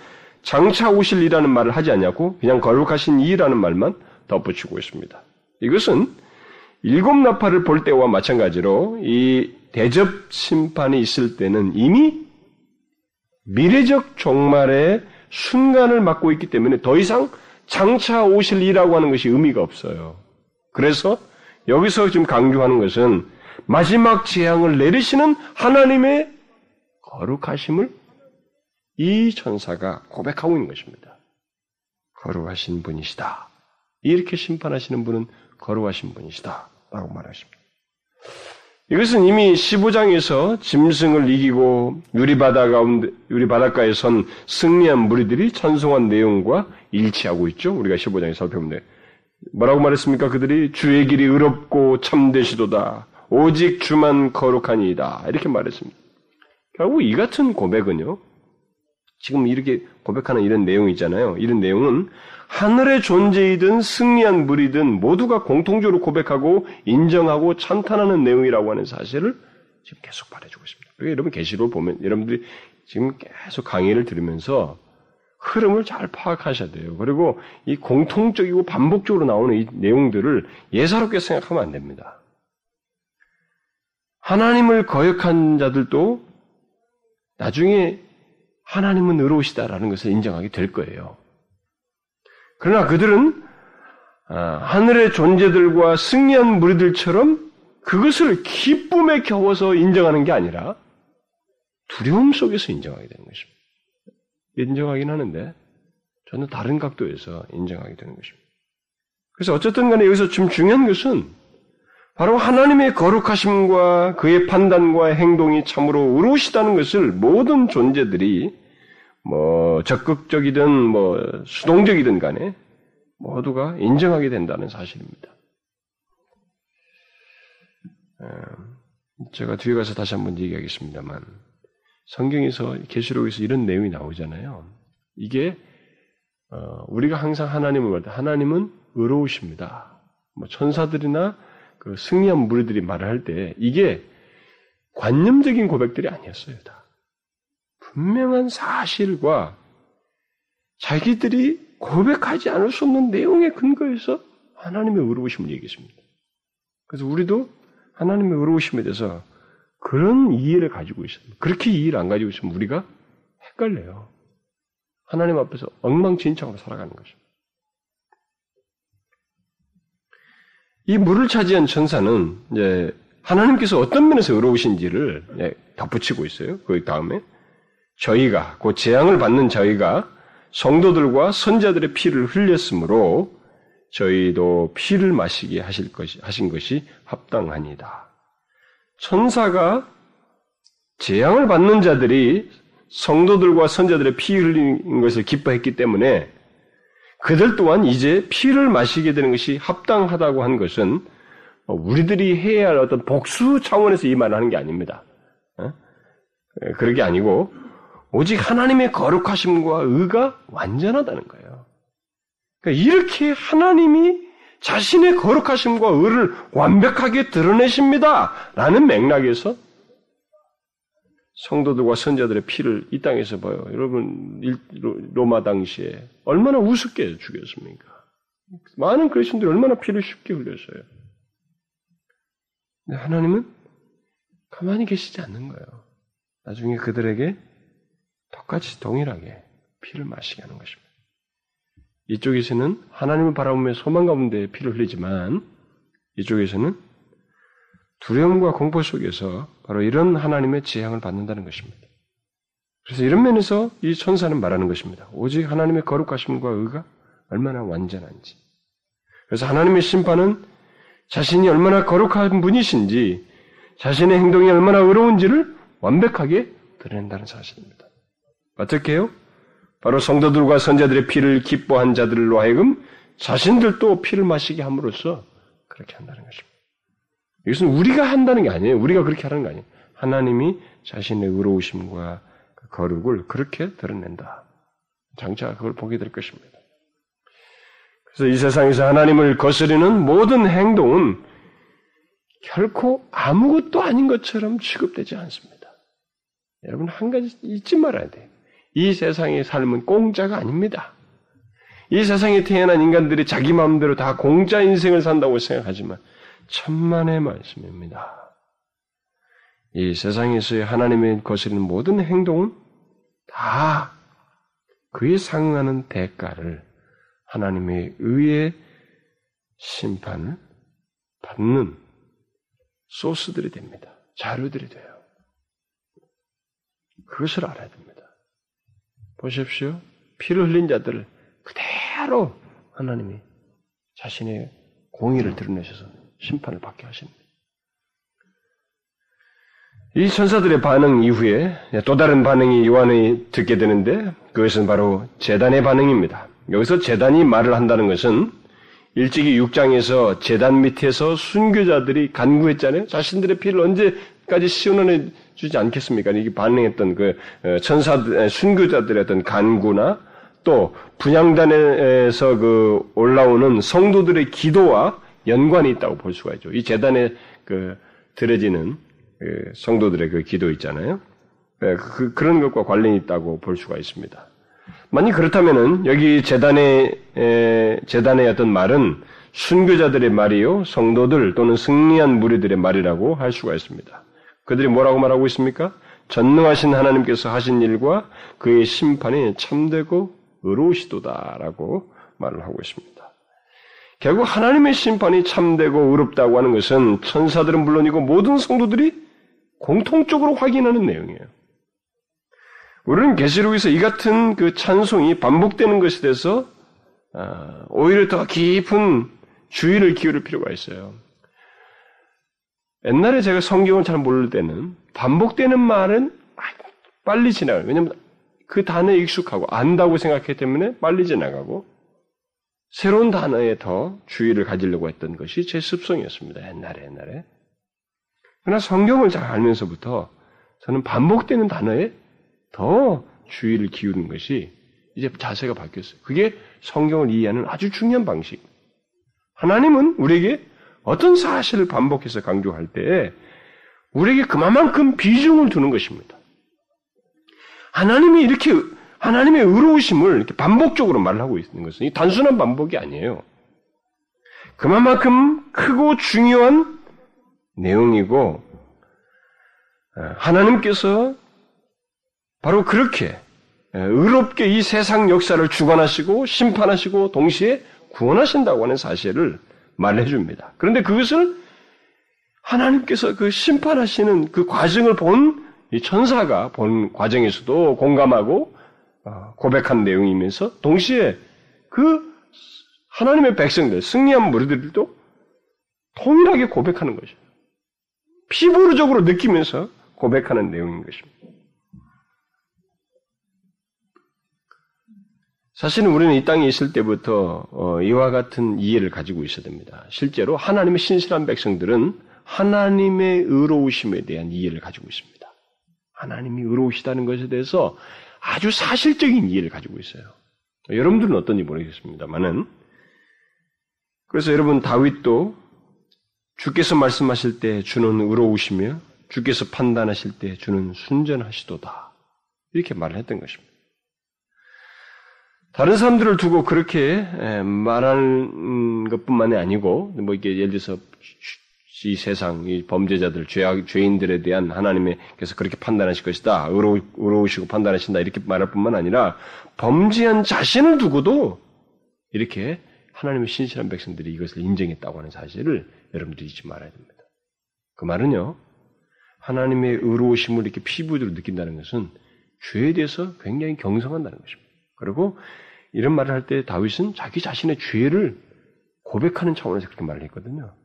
장차 오실 이라는 말을 하지 않냐고 그냥 거룩하신 이라는 말만 덧붙이고 있습니다. 이것은 일곱 나팔을 볼 때와 마찬가지로 이 대접 심판이 있을 때는 이미 미래적 종말의 순간을 맞고 있기 때문에 더 이상 장차 오실 이라고 하는 것이 의미가 없어요. 그래서 여기서 지금 강조하는 것은 마지막 재앙을 내리시는 하나님의 거룩하심을 이 천사가 고백하고 있는 것입니다. 거룩하신 분이시다. 이렇게 심판하시는 분은 거룩하신 분이시다. 라고 말하십니다. 이것은 이미 15장에서 짐승을 이기고 유리바다 가운데, 유리바닷가에 선 승리한 무리들이 찬송한 내용과 일치하고 있죠. 우리가 15장에 살펴보면 뭐라고 말했습니까? 그들이 주의 길이 의롭고 참되시도다. 오직 주만 거룩하니이다. 이렇게 말했습니다. 결국 이 같은 고백은요. 지금 이렇게 고백하는 이런 내용이 있잖아요. 이런 내용은 하늘의 존재이든 승리한 무리든 모두가 공통적으로 고백하고 인정하고 찬탄하는 내용이라고 하는 사실을 지금 계속 말해주고 있습니다. 여러분 계시록 보면 여러분들이 지금 계속 강의를 들으면서 흐름을 잘 파악하셔야 돼요. 그리고 이 공통적이고 반복적으로 나오는 이 내용들을 예사롭게 생각하면 안 됩니다. 하나님을 거역한 자들도 나중에 하나님은 의로우시다라는 것을 인정하게 될 거예요. 그러나 그들은 아, 하늘의 존재들과 승리한 무리들처럼 그것을 기쁨에 겨워서 인정하는 게 아니라 두려움 속에서 인정하게 되는 것입니다. 인정하긴 하는데 저는 다른 각도에서 인정하게 되는 것입니다. 그래서 어쨌든 간에 여기서 좀 중요한 것은 바로 하나님의 거룩하심과 그의 판단과 행동이 참으로 의로우시다는 것을 모든 존재들이 뭐 적극적이든 뭐 수동적이든 간에 모두가 인정하게 된다는 사실입니다. 제가 뒤에 가서 다시 한번 얘기하겠습니다만 성경에서 계시록에서 이런 내용이 나오잖아요. 이게 어, 우리가 항상 하나님을 말때 하나님은 의로우십니다. 뭐 천사들이나 그 승리한 무리들이 말을 할 때 이게 관념적인 고백들이 아니었어요. 다 분명한 사실과 자기들이 고백하지 않을 수 없는 내용에 근거해서 하나님의 의로우심을 얘기했습니다. 그래서 우리도 하나님의 의로우심에 대해서 그런 이해를 가지고 있어요. 그렇게 이해를 안 가지고 있으면 우리가 헷갈려요. 하나님 앞에서 엉망진창으로 살아가는 것입니다. 이 물을 차지한 천사는 이제 하나님께서 어떤 면에서 의로우신지를 예, 덧붙이고 있어요. 그 다음에 저희가 그 재앙을 받는 저희가 성도들과 선자들의 피를 흘렸으므로 저희도 피를 마시게 하실 것이 하신 것이 합당하니다. 천사가 재앙을 받는 자들이 성도들과 선자들의 피 흘린 것을 기뻐했기 때문에 그들 또한 이제 피를 마시게 되는 것이 합당하다고 한 것은 우리들이 해야 할 어떤 복수 차원에서 이 말을 하는 게 아닙니다. 어? 그런 게 아니고 오직 하나님의 거룩하심과 의가 완전하다는 거예요. 그러니까 이렇게 하나님이 자신의 거룩하심과 의를 완벽하게 드러내십니다. 라는 맥락에서 성도들과 선자들의 피를 이 땅에서 봐요. 여러분, 로마 당시에 얼마나 우습게 죽였습니까? 많은 그리스도들이 얼마나 피를 쉽게 흘렸어요. 근데 하나님은 가만히 계시지 않는 거예요. 나중에 그들에게 똑같이 동일하게 피를 마시게 하는 것입니다. 이쪽에서는 하나님을 바라보며 소망 가운데 피를 흘리지만 이쪽에서는 두려움과 공포 속에서 바로 이런 하나님의 지향을 받는다는 것입니다. 그래서 이런 면에서 이 천사는 말하는 것입니다. 오직 하나님의 거룩하심과 의가 얼마나 완전한지. 그래서 하나님의 심판은 자신이 얼마나 거룩한 분이신지, 자신의 행동이 얼마나 의로운지를 완벽하게 드러낸다는 사실입니다. 어떻게 해요? 바로 성도들과 선자들의 피를 기뻐한 자들로 하여금 자신들도 피를 마시게 함으로써 그렇게 한다는 것입니다. 이것은 우리가 한다는 게 아니에요. 우리가 그렇게 하는 거 아니에요. 하나님이 자신의 의로우심과 그 거룩을 그렇게 드러낸다. 장차 그걸 보게 될 것입니다. 그래서 이 세상에서 하나님을 거스르는 모든 행동은 결코 아무것도 아닌 것처럼 취급되지 않습니다. 여러분 한 가지 잊지 말아야 돼요. 이 세상의 삶은 공짜가 아닙니다. 이 세상에 태어난 인간들이 자기 마음대로 다 공짜 인생을 산다고 생각하지만 천만의 말씀입니다. 이 세상에서의 하나님의 거스르는 모든 행동은 다 그에 상응하는 대가를 하나님의 의의 심판을 받는 소스들이 됩니다. 자료들이 돼요. 그것을 알아야 됩니다. 보십시오. 피를 흘린 자들을 그대로 하나님이 자신의 공의를 드러내셔서 심판을 받게 하십니다. 이 천사들의 반응 이후에 또 다른 반응이 요한이 듣게 되는데 그것은 바로 재단의 반응입니다. 여기서 재단이 말을 한다는 것은 일찍이 6장에서 재단 밑에서 순교자들이 간구했잖아요. 자신들의 피를 언제 까지 시원해 주지 않겠습니까? 이게 반응했던 그 어, 천사 순교자들의 어떤 간구나 또 분양단에서 그 올라오는 성도들의 기도와 연관이 있다고 볼 수가 있죠. 이 재단에 그 드려지는 그 성도들의 그 기도 있잖아요. 네, 그, 그런 것과 관련이 있다고 볼 수가 있습니다. 만약 그렇다면은 여기 재단의 에, 재단의 어떤 말은 순교자들의 말이요, 성도들 또는 승리한 무리들의 말이라고 할 수가 있습니다. 그들이 뭐라고 말하고 있습니까? 전능하신 하나님께서 하신 일과 그의 심판이 참되고 의로우시도다라고 말을 하고 있습니다. 결국 하나님의 심판이 참되고 의롭다고 하는 것은 천사들은 물론이고 모든 성도들이 공통적으로 확인하는 내용이에요. 우리는 계시록에서 이 같은 그 찬송이 반복되는 것에 대해서 아, 오히려 더 깊은 주의를 기울일 필요가 있어요. 옛날에 제가 성경을 잘 모를 때는 반복되는 말은 빨리 지나가요. 왜냐하면 그 단어에 익숙하고 안다고 생각했기 때문에 빨리 지나가고 새로운 단어에 더 주의를 가지려고 했던 것이 제 습성이었습니다. 옛날에 옛날에. 그러나 성경을 잘 알면서부터 저는 반복되는 단어에 더 주의를 기울이는 것이 이제 자세가 바뀌었어요. 그게 성경을 이해하는 아주 중요한 방식. 하나님은 우리에게 어떤 사실을 반복해서 강조할 때 우리에게 그만큼 비중을 두는 것입니다. 하나님이 이렇게 하나님의 의로우심을 이렇게 반복적으로 말하고 있는 것은 단순한 반복이 아니에요. 그만큼 크고 중요한 내용이고 하나님께서 바로 그렇게 의롭게 이 세상 역사를 주관하시고 심판하시고 동시에 구원하신다고 하는 사실을 말해줍니다. 그런데 그것을 하나님께서 그 심판하시는 그 과정을 본 이 천사가 본 과정에서도 공감하고 어, 고백한 내용이면서 동시에 그 하나님의 백성들, 승리한 무리들도 동일하게 고백하는 것이에요. 피부적으로 느끼면서 고백하는 내용인 것입니다. 사실은 우리는 이 땅에 있을 때부터 어, 이와 같은 이해를 가지고 있어야 됩니다. 실제로 하나님의 신실한 백성들은 하나님의 의로우심에 대한 이해를 가지고 있습니다. 하나님이 의로우시다는 것에 대해서 아주 사실적인 이해를 가지고 있어요. 여러분들은 어떤지 모르겠습니다만은 그래서 여러분 다윗도 주께서 말씀하실 때 주는 의로우시며 주께서 판단하실 때 주는 순전하시도다 이렇게 말을 했던 것입니다. 다른 사람들을 두고 그렇게 말하는 것뿐만이 아니고 뭐 이게 예를 들어서 이 세상 이 범죄자들 죄악 죄인들에 대한 하나님께서 그렇게 판단하실 것이다 의로 의로우시고 판단하신다 이렇게 말할 뿐만 아니라 범죄한 자신을 두고도 이렇게 하나님의 신실한 백성들이 이것을 인정했다고 하는 사실을 여러분들이 잊지 말아야 됩니다. 그 말은요 하나님의 의로우심을 이렇게 피부적으로 느낀다는 것은 죄에 대해서 굉장히 경성한다는 것입니다. 그리고 이런 말을 할 때 다윗은 자기 자신의 죄를 고백하는 차원에서 그렇게 말을 했거든요.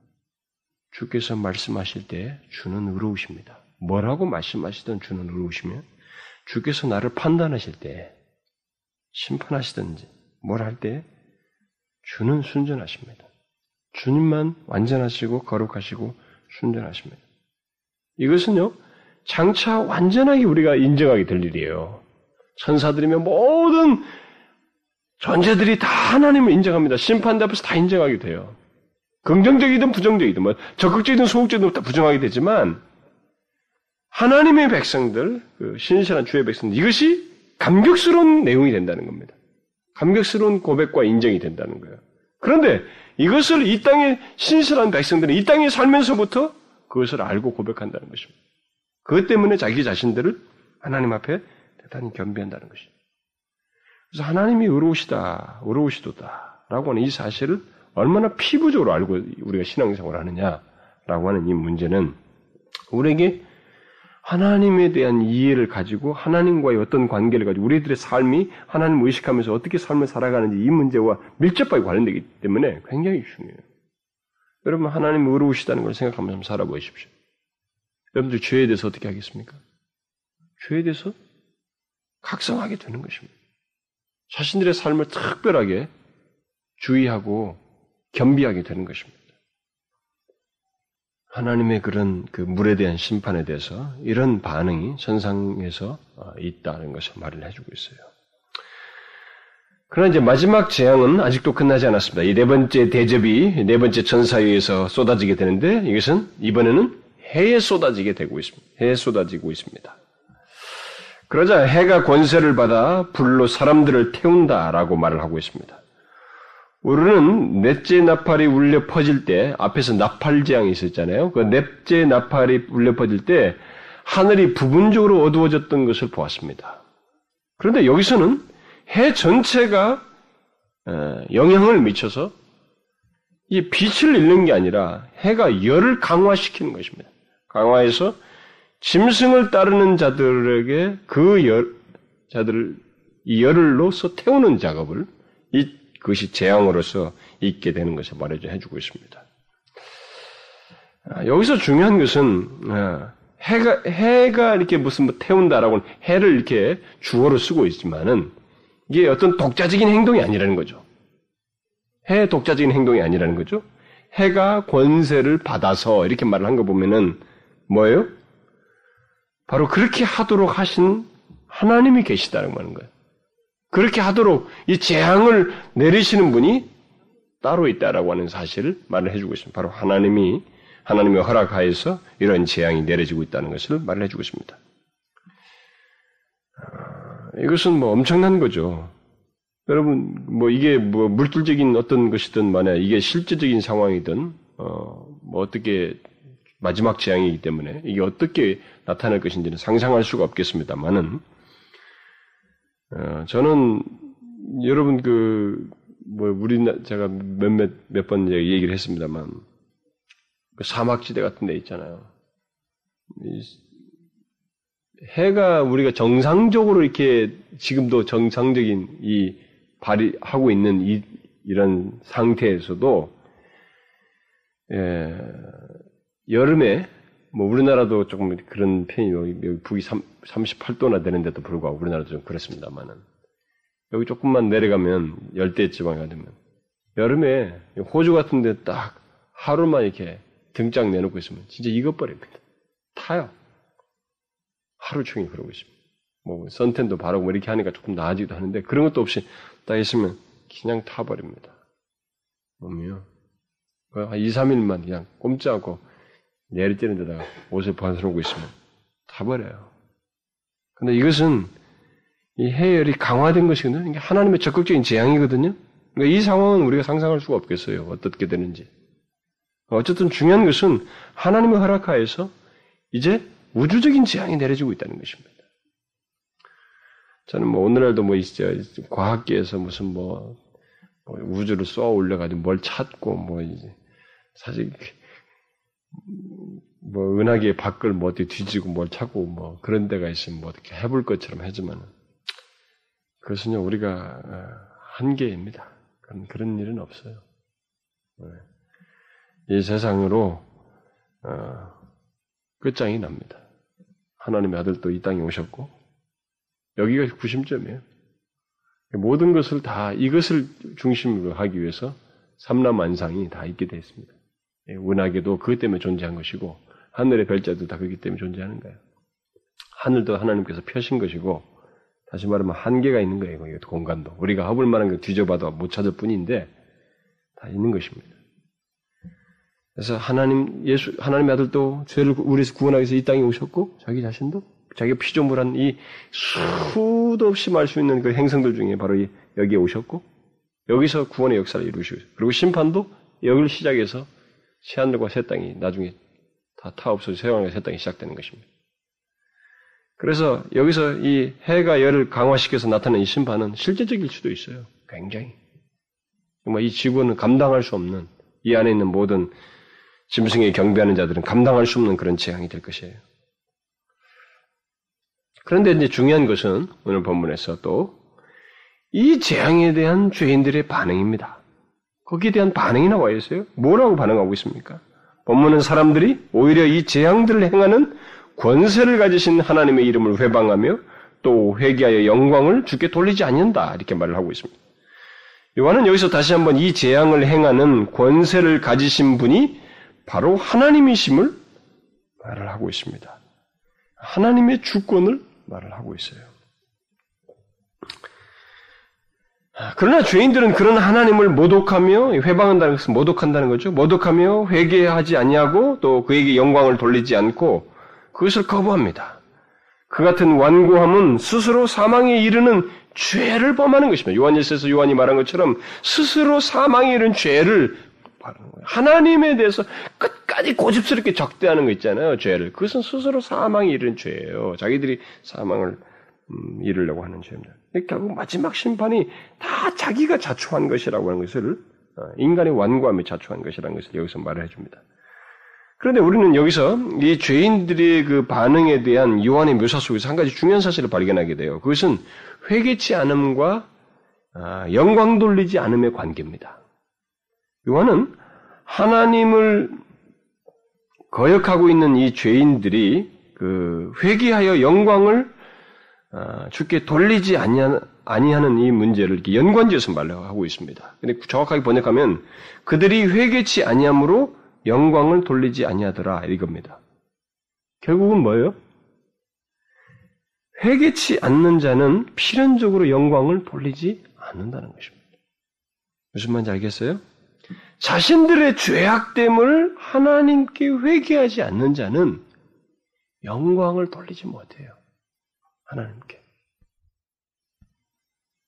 주께서 말씀하실 때 주는 의로우십니다. 뭐라고 말씀하시든 주는 의로우시면 주께서 나를 판단하실 때 심판하시든지 뭘 할 때 주는 순전하십니다. 주님만 완전하시고 거룩하시고 순전하십니다. 이것은요, 장차 완전하게 우리가 인정하게 될 일이에요. 천사들이면 모든 존재들이 다 하나님을 인정합니다. 심판대 앞에서 다 인정하게 돼요. 긍정적이든 부정적이든 뭐 적극적이든 소극적이든 다 부정하게 되지만 하나님의 백성들, 그 신실한 주의 백성들 이것이 감격스러운 내용이 된다는 겁니다. 감격스러운 고백과 인정이 된다는 거예요. 그런데 이것을 이 땅의 신실한 백성들은 이 땅에 살면서부터 그것을 알고 고백한다는 것입니다. 그것 때문에 자기 자신들을 하나님 앞에 대단히 겸비한다는 것입니다. 그래서 하나님이 의로우시다, 의로우시도다 라고 하는 이 사실을 얼마나 피부적으로 알고 우리가 신앙생활을 하느냐라고 하는 이 문제는 우리에게 하나님에 대한 이해를 가지고 하나님과의 어떤 관계를 가지고 우리들의 삶이 하나님을 의식하면서 어떻게 삶을 살아가는지 이 문제와 밀접하게 관련되기 때문에 굉장히 중요해요. 여러분 하나님 의로우시다는 걸 생각하면서 살아보십시오. 여러분들 죄에 대해서 어떻게 하겠습니까? 죄에 대해서 각성하게 되는 것입니다. 자신들의 삶을 특별하게 주의하고 겸비하게 되는 것입니다. 하나님의 그런 그 물에 대한 심판에 대해서 이런 반응이 선상에서 어, 있다는 것을 말을 해주고 있어요. 그러나 이제 마지막 재앙은 아직도 끝나지 않았습니다. 이 네 번째 대접이 네 번째 천사에 의해서 쏟아지게 되는데 이것은 이번에는 해에 쏟아지게 되고 있습니다. 해에 쏟아지고 있습니다. 그러자 해가 권세를 받아 불로 사람들을 태운다라고 말을 하고 있습니다. 우리는 넷째 나팔이 울려 퍼질 때 앞에서 나팔 재앙이 있었잖아요. 그 넷째 나팔이 울려 퍼질 때 하늘이 부분적으로 어두워졌던 것을 보았습니다. 그런데 여기서는 해 전체가 어, 영향을 미쳐서 이 빛을 잃는 게 아니라 해가 열을 강화시키는 것입니다. 강화해서 짐승을 따르는 자들에게 그 열, 자들을 이 열을로서 태우는 작업을 이 그것이 재앙으로서 있게 되는 것을 말해줘 해주고 있습니다. 아, 여기서 중요한 것은 아, 해가 해가 이렇게 무슨 뭐 태운다라고는 해를 이렇게 주어로 쓰고 있지만은 이게 어떤 독자적인 행동이 아니라는 거죠. 해 독자적인 행동이 아니라는 거죠. 해가 권세를 받아서 이렇게 말을 한 거 보면은 뭐예요? 바로 그렇게 하도록 하신 하나님이 계시다는 거예요. 그렇게 하도록 이 재앙을 내리시는 분이 따로 있다라고 하는 사실을 말을 해주고 있습니다. 바로 하나님이 하나님의 허락하에서 이런 재앙이 내려지고 있다는 것을 말을 해주고 있습니다. 아, 이것은 뭐 엄청난 거죠. 여러분, 뭐 이게 뭐 물질적인 어떤 것이든 만약 이게 실제적인 상황이든 어, 뭐 어떻게 마지막 재앙이기 때문에 이게 어떻게 나타날 것인지는 상상할 수가 없겠습니다만은 어, 저는 여러분 그 뭐 우리나 제가 몇몇 몇 번 얘기를 했습니다만 그 사막지대 같은 데 있잖아요. 해가 우리가 정상적으로 이렇게 지금도 정상적인 이 발휘하고 있는 이 이런 상태에서도 예, 여름에 뭐 우리나라도 조금 그런 편이 여기 북이 3, 38도나 되는데도 불구하고 우리나라도 좀 그렇습니다만은 여기 조금만 내려가면 열대 지방이 되면 여름에 호주 같은 데 딱 하루만 이렇게 등짝 내놓고 있으면 진짜 익어버립니다. 타요. 하루 종일 그러고 있습니다. 뭐 선텐도 바르고 뭐 이렇게 하니까 조금 나아지기도 하는데 그런 것도 없이 딱 있으면 그냥 타버립니다. 몸이요. 한 2, 3일만 그냥 꼼지 않고 내리뛰는 데다가 옷을 벗어놓고 있으면 타버려요. 근데 이것은 이 해열이 강화된 것이거든요. 하나님의 적극적인 재앙이거든요. 그러니까 이 상황은 우리가 상상할 수가 없겠어요. 어떻게 되는지. 어쨌든 중요한 것은 하나님의 허락하에서 이제 우주적인 재앙이 내려지고 있다는 것입니다. 저는 뭐 오늘날도 뭐 있죠. 과학계에서 무슨 뭐, 뭐 우주를 쏘아 올려가지고 뭘 찾고 뭐 이제 사실 뭐 은하계 밖을 뭐 어디 뒤지고 뭘 찾고 뭐 그런 데가 있으면 뭐 어떻게 해볼 것처럼 하지만 그것은요 우리가 어, 한계입니다. 그런 그런 일은 없어요. 네. 이 세상으로 어, 끝장이 납니다. 하나님의 아들도 이 땅에 오셨고 여기가 구심점이에요. 모든 것을 다 이것을 중심으로 하기 위해서 삼라만상이 다 있게 되어 있습니다. 예, 은하계도 그것 때문에 존재한 것이고 하늘의 별자도 다 그렇기 때문에 존재하는 거예요. 하늘도 하나님께서 펴신 것이고 다시 말하면 한계가 있는 거예요. 이 공간도 우리가 허볼 만한 걸 뒤져봐도 못 찾을 뿐인데 다 있는 것입니다. 그래서 하나님 예수 하나님의 아들도 죄를 우리에서 구원하기 위해서 이 땅에 오셨고 자기 자신도 자기가 피조물한 이 수도 없이 말 수 있는 그 행성들 중에 바로 여기에 오셨고 여기서 구원의 역사를 이루시고 그리고 심판도 여기를 시작해서 새하늘과 새 땅이 나중에 다 타 없어져 새하늘과 새 땅이 시작되는 것입니다. 그래서 여기서 이 해가 열을 강화시켜서 나타나는 이 심판은 실제적일 수도 있어요. 굉장히. 정말 이 지구는 감당할 수 없는 이 안에 있는 모든 짐승에 경배하는 자들은 감당할 수 없는 그런 재앙이 될 것이에요. 그런데 이제 중요한 것은 오늘 본문에서 또 이 재앙에 대한 죄인들의 반응입니다. 거기에 대한 반응이 나와 있어요. 뭐라고 반응하고 있습니까? 본문은 사람들이 오히려 이 재앙들을 행하는 권세를 가지신 하나님의 이름을 회방하며 또 회개하여 영광을 주께 돌리지 않는다 이렇게 말을 하고 있습니다. 요한은 여기서 다시 한번 이 재앙을 행하는 권세를 가지신 분이 바로 하나님이심을 말을 하고 있습니다. 하나님의 주권을 말을 하고 있어요. 그러나 죄인들은 그런 하나님을 모독하며 회방한다는 것은 모독한다는 거죠. 모독하며 회개하지 아니하고 또 그에게 영광을 돌리지 않고 그것을 거부합니다. 그 같은 완고함은 스스로 사망에 이르는 죄를 범하는 것입니다. 요한일서에서 요한이 말한 것처럼 스스로 사망에 이르는 죄를 하나님에 대해서 끝까지 고집스럽게 적대하는 거 있잖아요. 죄를. 그것은 스스로 사망에 이르는 죄예요. 자기들이 사망을 음, 이루려고 하는 죄입니다. 결국 마지막 심판이 다 자기가 자초한 것이라고 하는 것을 어, 인간의 완고함에 자초한 것이라는 것을 여기서 말을 해줍니다. 그런데 우리는 여기서 이 죄인들의 그 반응에 대한 요한의 묘사 속에서 한 가지 중요한 사실을 발견하게 돼요. 그것은 회개치 않음과 아, 영광 돌리지 않음의 관계입니다. 요한은 하나님을 거역하고 있는 이 죄인들이 그 회개하여 영광을 아, 주께 돌리지 아니하는 이 문제를 연관지어서 말하고 있습니다. 근데 정확하게 번역하면 그들이 회개치 아니함으로 영광을 돌리지 아니하더라 이겁니다. 결국은 뭐예요? 회개치 않는 자는 필연적으로 영광을 돌리지 않는다는 것입니다. 무슨 말인지 알겠어요? 자신들의 죄악됨을 하나님께 회개하지 않는 자는 영광을 돌리지 못해요. 하나님께.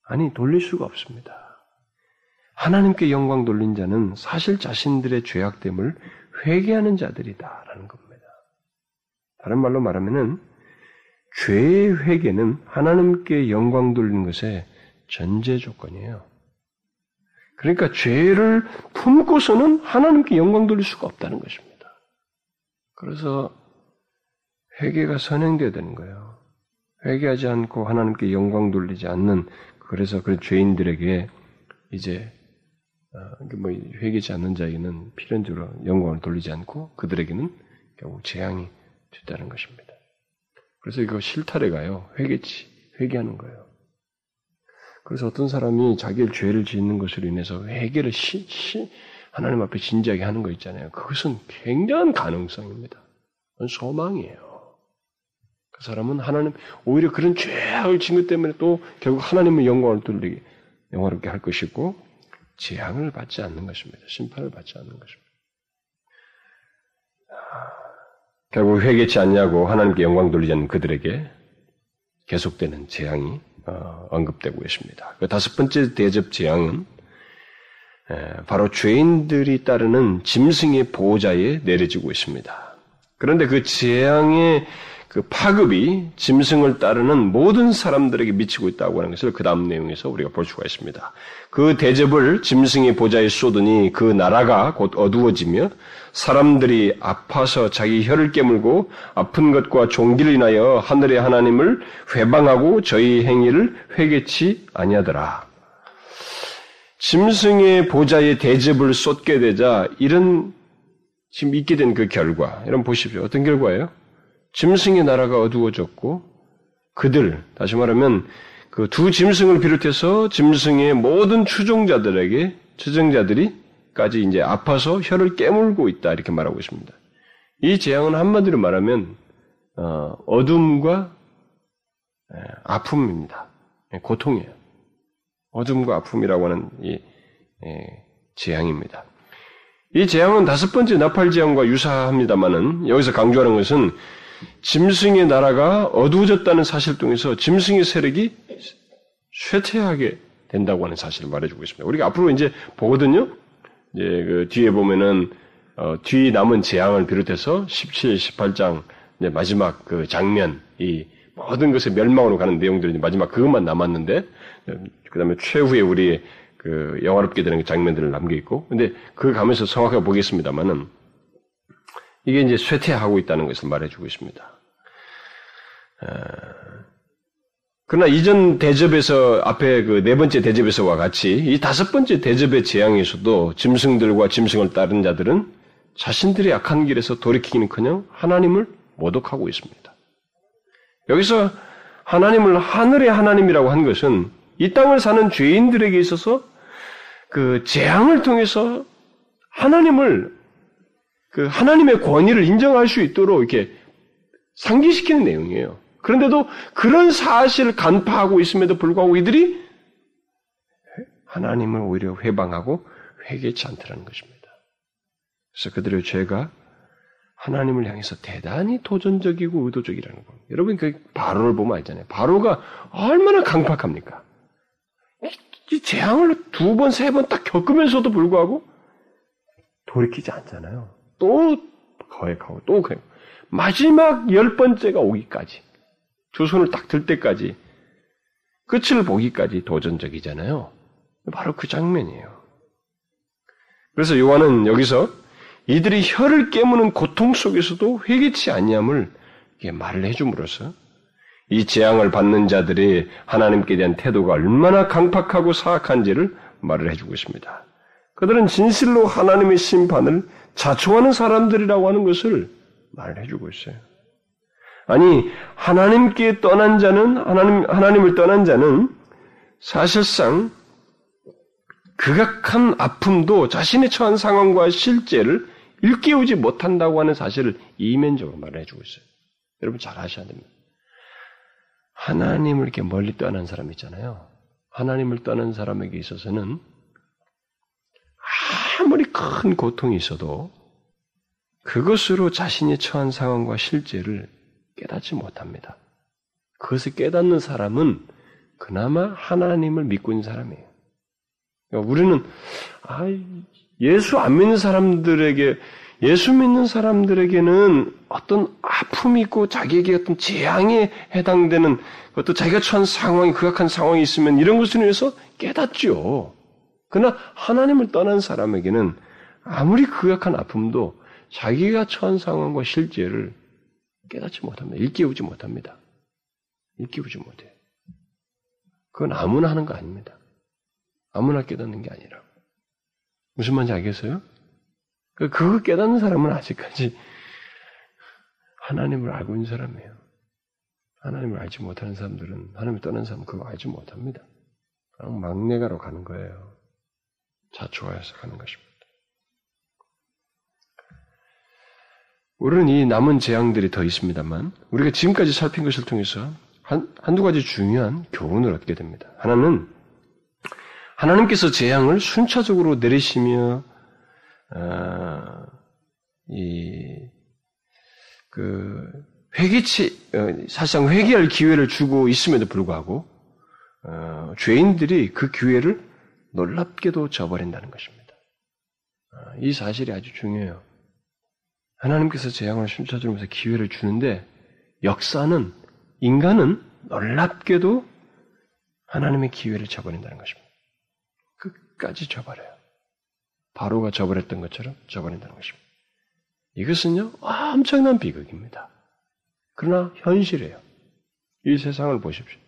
아니, 돌릴 수가 없습니다. 하나님께 영광 돌린 자는 사실 자신들의 죄악됨을 회개하는 자들이다라는 겁니다. 다른 말로 말하면은 죄의 회개는 하나님께 영광 돌리는 것의 전제 조건이에요. 그러니까 죄를 품고서는 하나님께 영광 돌릴 수가 없다는 것입니다. 그래서 회개가 선행되어야 되는 거예요. 회개하지 않고 하나님께 영광 돌리지 않는 그래서 그 죄인들에게 이제 어, 뭐 회개치 않는 자에게는 필연적으로 영광을 돌리지 않고 그들에게는 결국 재앙이 됐다는 것입니다. 그래서 이거 실타래 가요. 회개치, 회개하는 거예요. 그래서 어떤 사람이 자기를 죄를 짓는 것으로 인해서 회개를 시, 시, 하나님 앞에 진지하게 하는 거 있잖아요. 그것은 굉장한 가능성입니다. 소망이에요. 그 사람은 하나님, 오히려 그런 죄악을 진것 때문에 또 결국 하나님의 영광을 돌리게, 영화롭게 할 것이고, 재앙을 받지 않는 것입니다. 심판을 받지 않는 것입니다. 결국 회개치 않냐고 하나님께 영광 돌리지 않는 그들에게 계속되는 재앙이 어, 언급되고 있습니다. 그 다섯 번째 대접 재앙은 바로 죄인들이 따르는 짐승의 보호자에 내려지고 있습니다. 그런데 그 재앙의 그 파급이 짐승을 따르는 모든 사람들에게 미치고 있다고 하는 것을 그 다음 내용에서 우리가 볼 수가 있습니다. 그 대접을 짐승의 보좌에 쏟으니 그 나라가 곧 어두워지며 사람들이 아파서 자기 혀를 깨물고 아픈 것과 종기를 인하여 하늘의 하나님을 회방하고 저희 행위를 회개치 아니하더라. 짐승의 보좌에 대접을 쏟게 되자 이런 지금 있게 된 그 결과, 여러분 보십시오. 어떤 결과예요? 짐승의 나라가 어두워졌고 그들 다시 말하면 그 두 짐승을 비롯해서 짐승의 모든 추종자들에게 추종자들이까지 이제 아파서 혀를 깨물고 있다 이렇게 말하고 있습니다. 이 재앙은 한마디로 말하면 어, 어둠과 아픔입니다. 고통이에요. 어둠과 아픔이라고 하는 이 재앙입니다. 이 재앙은 다섯 번째 나팔 재앙과 유사합니다만은 여기서 강조하는 것은 짐승의 나라가 어두워졌다는 사실 통해서 짐승의 세력이 쇠퇴하게 된다고 하는 사실을 말해주고 있습니다. 우리가 앞으로 이제 보거든요. 이제 그 뒤에 보면은 어, 뒤 남은 재앙을 비롯해서 17, 18장 마지막 그 장면, 이 모든 것의 멸망으로 가는 내용들이 마지막 그것만 남았는데 그 다음에 최후에 우리 그 영화롭게 되는 장면들을 남겨 있고, 근데 그 가면서 정확하게 보겠습니다만은 이게 이제 쇠퇴하고 있다는 것을 말해주고 있습니다. 그러나 이전 대접에서 앞에 그 네 번째 대접에서와 같이 이 다섯 번째 대접의 재앙에서도 짐승들과 짐승을 따른 자들은 자신들의 악한 길에서 돌이키기는커녕 하나님을 모독하고 있습니다. 여기서 하나님을 하늘의 하나님이라고 한 것은 이 땅을 사는 죄인들에게 있어서 그 재앙을 통해서 하나님을 그 하나님의 권위를 인정할 수 있도록 이렇게 상기시키는 내용이에요. 그런데도 그런 사실을 간파하고 있음에도 불구하고 이들이 하나님을 오히려 회방하고 회개치 않더라는 것입니다. 그래서 그들의 죄가 하나님을 향해서 대단히 도전적이고 의도적이라는 겁니다. 여러분 그 바로를 보면 알잖아요. 바로가 얼마나 강팍합니까? 이 재앙을 두 번, 세 번 딱 겪으면서도 불구하고 돌이키지 않잖아요. 또 거액하고 또 거액. 마지막 열 번째가 오기까지 두 손을 딱 들 때까지 끝을 보기까지 도전적이잖아요. 바로 그 장면이에요. 그래서 요한은 여기서 이들이 혀를 깨무는 고통 속에서도 회개치 아니함을 말을 해줌으로써 이 재앙을 받는 자들이 하나님께 대한 태도가 얼마나 강팍하고 사악한지를 말을 해주고 있습니다. 그들은 진실로 하나님의 심판을 자초하는 사람들이라고 하는 것을 말해주고 있어요. 아니, 하나님께 떠난 자는, 하나님, 하나님을 떠난 자는 사실상 극악한 아픔도 자신의 처한 상황과 실제를 일깨우지 못한다고 하는 사실을 이면적으로 말해주고 있어요. 여러분 잘 아셔야 됩니다. 하나님을 이렇게 멀리 떠난 사람 있잖아요. 하나님을 떠난 사람에게 있어서는 아무리 큰 고통이 있어도 그것으로 자신이 처한 상황과 실제를 깨닫지 못합니다. 그것을 깨닫는 사람은 그나마 하나님을 믿고 있는 사람이에요. 그러니까 우리는 아, 예수 안 믿는 사람들에게 예수 믿는 사람들에게는 어떤 아픔이 있고 자기에게 어떤 재앙에 해당되는 그것도 자기가 처한 상황이 극악한 상황이 있으면 이런 것을 위해서 깨닫죠. 그러나 하나님을 떠난 사람에게는 아무리 극악한 아픔도 자기가 처한 상황과 실제를 깨닫지 못합니다. 일깨우지 못합니다. 일깨우지 못해요. 그건 아무나 하는 거 아닙니다. 아무나 깨닫는 게 아니라. 무슨 말인지 알겠어요? 그, 그거 깨닫는 사람은 아직까지 하나님을 알고 있는 사람이에요. 하나님을 알지 못하는 사람들은, 하나님을 떠난 사람은 그거 알지 못합니다. 막내가로 가는 거예요. 자초하여서 가는 것입니다. 우리는 이 남은 재앙들이 더 있습니다만, 우리가 지금까지 살핀 것을 통해서 한, 한두 가지 중요한 교훈을 얻게 됩니다. 하나는, 하나님께서 재앙을 순차적으로 내리시며, 어, 이, 그, 회개치, 어, 사실상 회개할 기회를 주고 있음에도 불구하고, 어, 죄인들이 그 기회를 놀랍게도 저버린다는 것입니다. 어, 이 사실이 아주 중요해요. 하나님께서 재앙을 순차적으로 기회를 주는데 역사는 인간은 놀랍게도 하나님의 기회를 저버린다는 것입니다. 끝까지 저버려요. 바로가 저버렸던 것처럼 저버린다는 것입니다. 이것은요 엄청난 비극입니다. 그러나 현실이에요. 이 세상을 보십시오.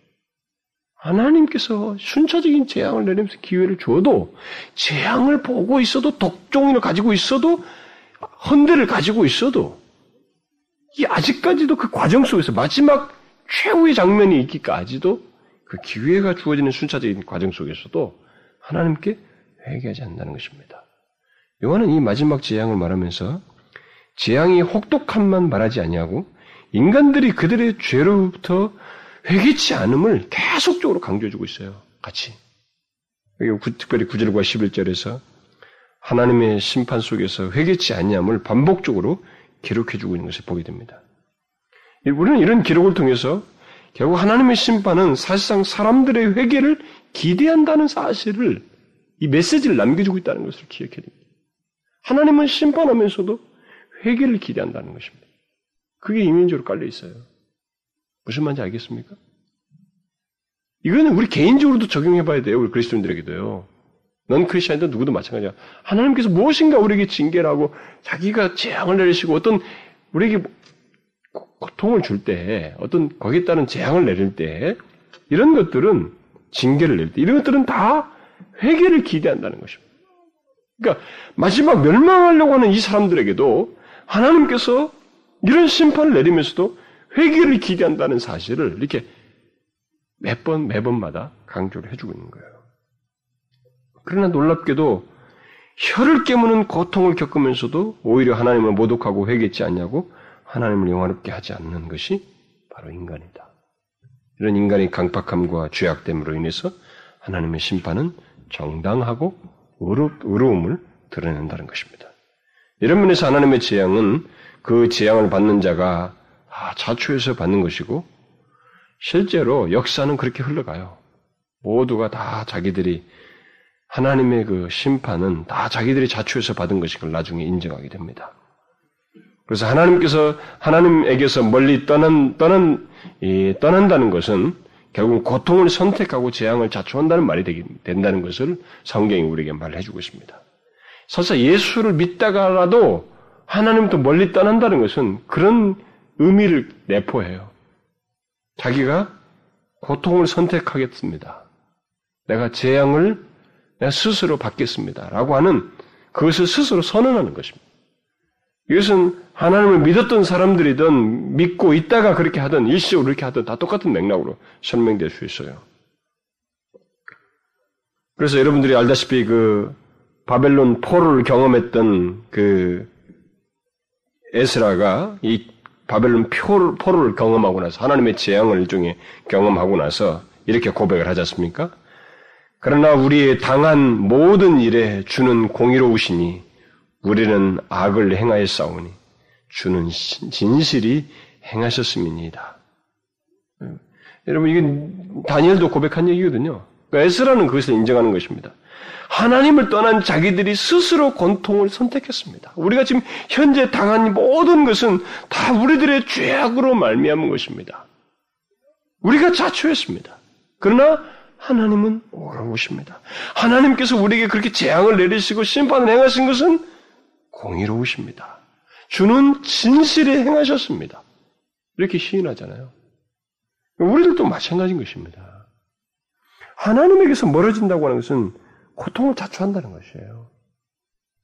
하나님께서 순차적인 재앙을 내리면서 기회를 주어도 재앙을 보고 있어도 독종을 가지고 있어도 헌대를 가지고 있어도 이 아직까지도 그 과정 속에서 마지막 최후의 장면이 있기까지도 그 기회가 주어지는 순차적인 과정 속에서도 하나님께 회개하지 않는다는 것입니다. 요한은 이 마지막 재앙을 말하면서 재앙이 혹독함만 말하지 아니하고 인간들이 그들의 죄로부터 회개치 않음을 계속적으로 강조해주고 있어요. 같이. 특별히 9절과 11절에서 하나님의 심판 속에서 회개치 않냐을 반복적으로 기록해주고 있는 것을 보게 됩니다. 우리는 이런 기록을 통해서 결국 하나님의 심판은 사실상 사람들의 회개를 기대한다는 사실을 이 메시지를 남겨주고 있다는 것을 기억해야 됩니다. 하나님은 심판하면서도 회개를 기대한다는 것입니다. 그게 이면적으로 깔려 있어요. 무슨 말인지 알겠습니까? 이거는 우리 개인적으로도 적용해 봐야 돼요. 우리 그리스도인들에게도요. 넌 크리스천이든 누구도 마찬가지야. 하나님께서 무엇인가 우리에게 징계를 하고 자기가 재앙을 내리시고 어떤 우리에게 고통을 줄 때, 어떤 거기에 따른 재앙을 내릴 때, 이런 것들은 징계를 낼 때, 이런 것들은 다 회개를 기대한다는 것입니다. 그러니까 마지막 멸망하려고 하는 이 사람들에게도 하나님께서 이런 심판을 내리면서도 회개를 기대한다는 사실을 이렇게 몇 번, 매번마다 강조를 해주고 있는 거예요. 그러나 놀랍게도 혀를 깨무는 고통을 겪으면서도 오히려 하나님을 모독하고 회개치 않냐고 하나님을 영화롭게 하지 않는 것이 바로 인간이다. 이런 인간의 강팍함과 죄악됨으로 인해서 하나님의 심판은 정당하고 의로움을 드러낸다는 것입니다. 이런 면에서 하나님의 재앙은 그 재앙을 받는 자가 자초해서 받는 것이고 실제로 역사는 그렇게 흘러가요. 모두가 다 자기들이 하나님의 그 심판은 다 자기들이 자초해서 받은 것인 걸 나중에 인정하게 됩니다. 그래서 하나님께서 하나님에게서 멀리 떠난 떠난 이, 떠난다는 것은 결국 고통을 선택하고 재앙을 자초한다는 말이 되기, 된다는 것을 성경이 우리에게 말해주고 있습니다. 설사 예수를 믿다가라도 하나님부터 멀리 떠난다는 것은 그런 의미를 내포해요. 자기가 고통을 선택하겠습니다. 내가 재앙을 내가 스스로 받겠습니다. 라고 하는 그것을 스스로 선언하는 것입니다. 이것은 하나님을 믿었던 사람들이든 믿고 있다가 그렇게 하든 일시적으로 그렇게 하든 다 똑같은 맥락으로 설명될 수 있어요. 그래서 여러분들이 알다시피 그 바벨론 포로를 경험했던 그 에스라가 이 바벨론 포로를 경험하고 나서 하나님의 재앙을 일종의 경험하고 나서 이렇게 고백을 하지 않습니까? 그러나 우리의 당한 모든 일에 주는 공의로우시니 우리는 악을 행하였사오니 주는 진실이 행하셨음이니이다. 여러분 이게 다니엘도 고백한 얘기거든요. 그러니까 에스라는 그것을 인정하는 것입니다. 하나님을 떠난 자기들이 스스로 고통을 선택했습니다. 우리가 지금 현재 당한 모든 것은 다 우리들의 죄악으로 말미암은 것입니다. 우리가 자초했습니다. 그러나 하나님은 어려우십니다. 하나님께서 우리에게 그렇게 재앙을 내리시고 심판을 행하신 것은 공의로우십니다. 주는 진실에 행하셨습니다. 이렇게 시인하잖아요. 우리들도 마찬가지인 것입니다. 하나님에게서 멀어진다고 하는 것은 고통을 자초한다는 것이에요.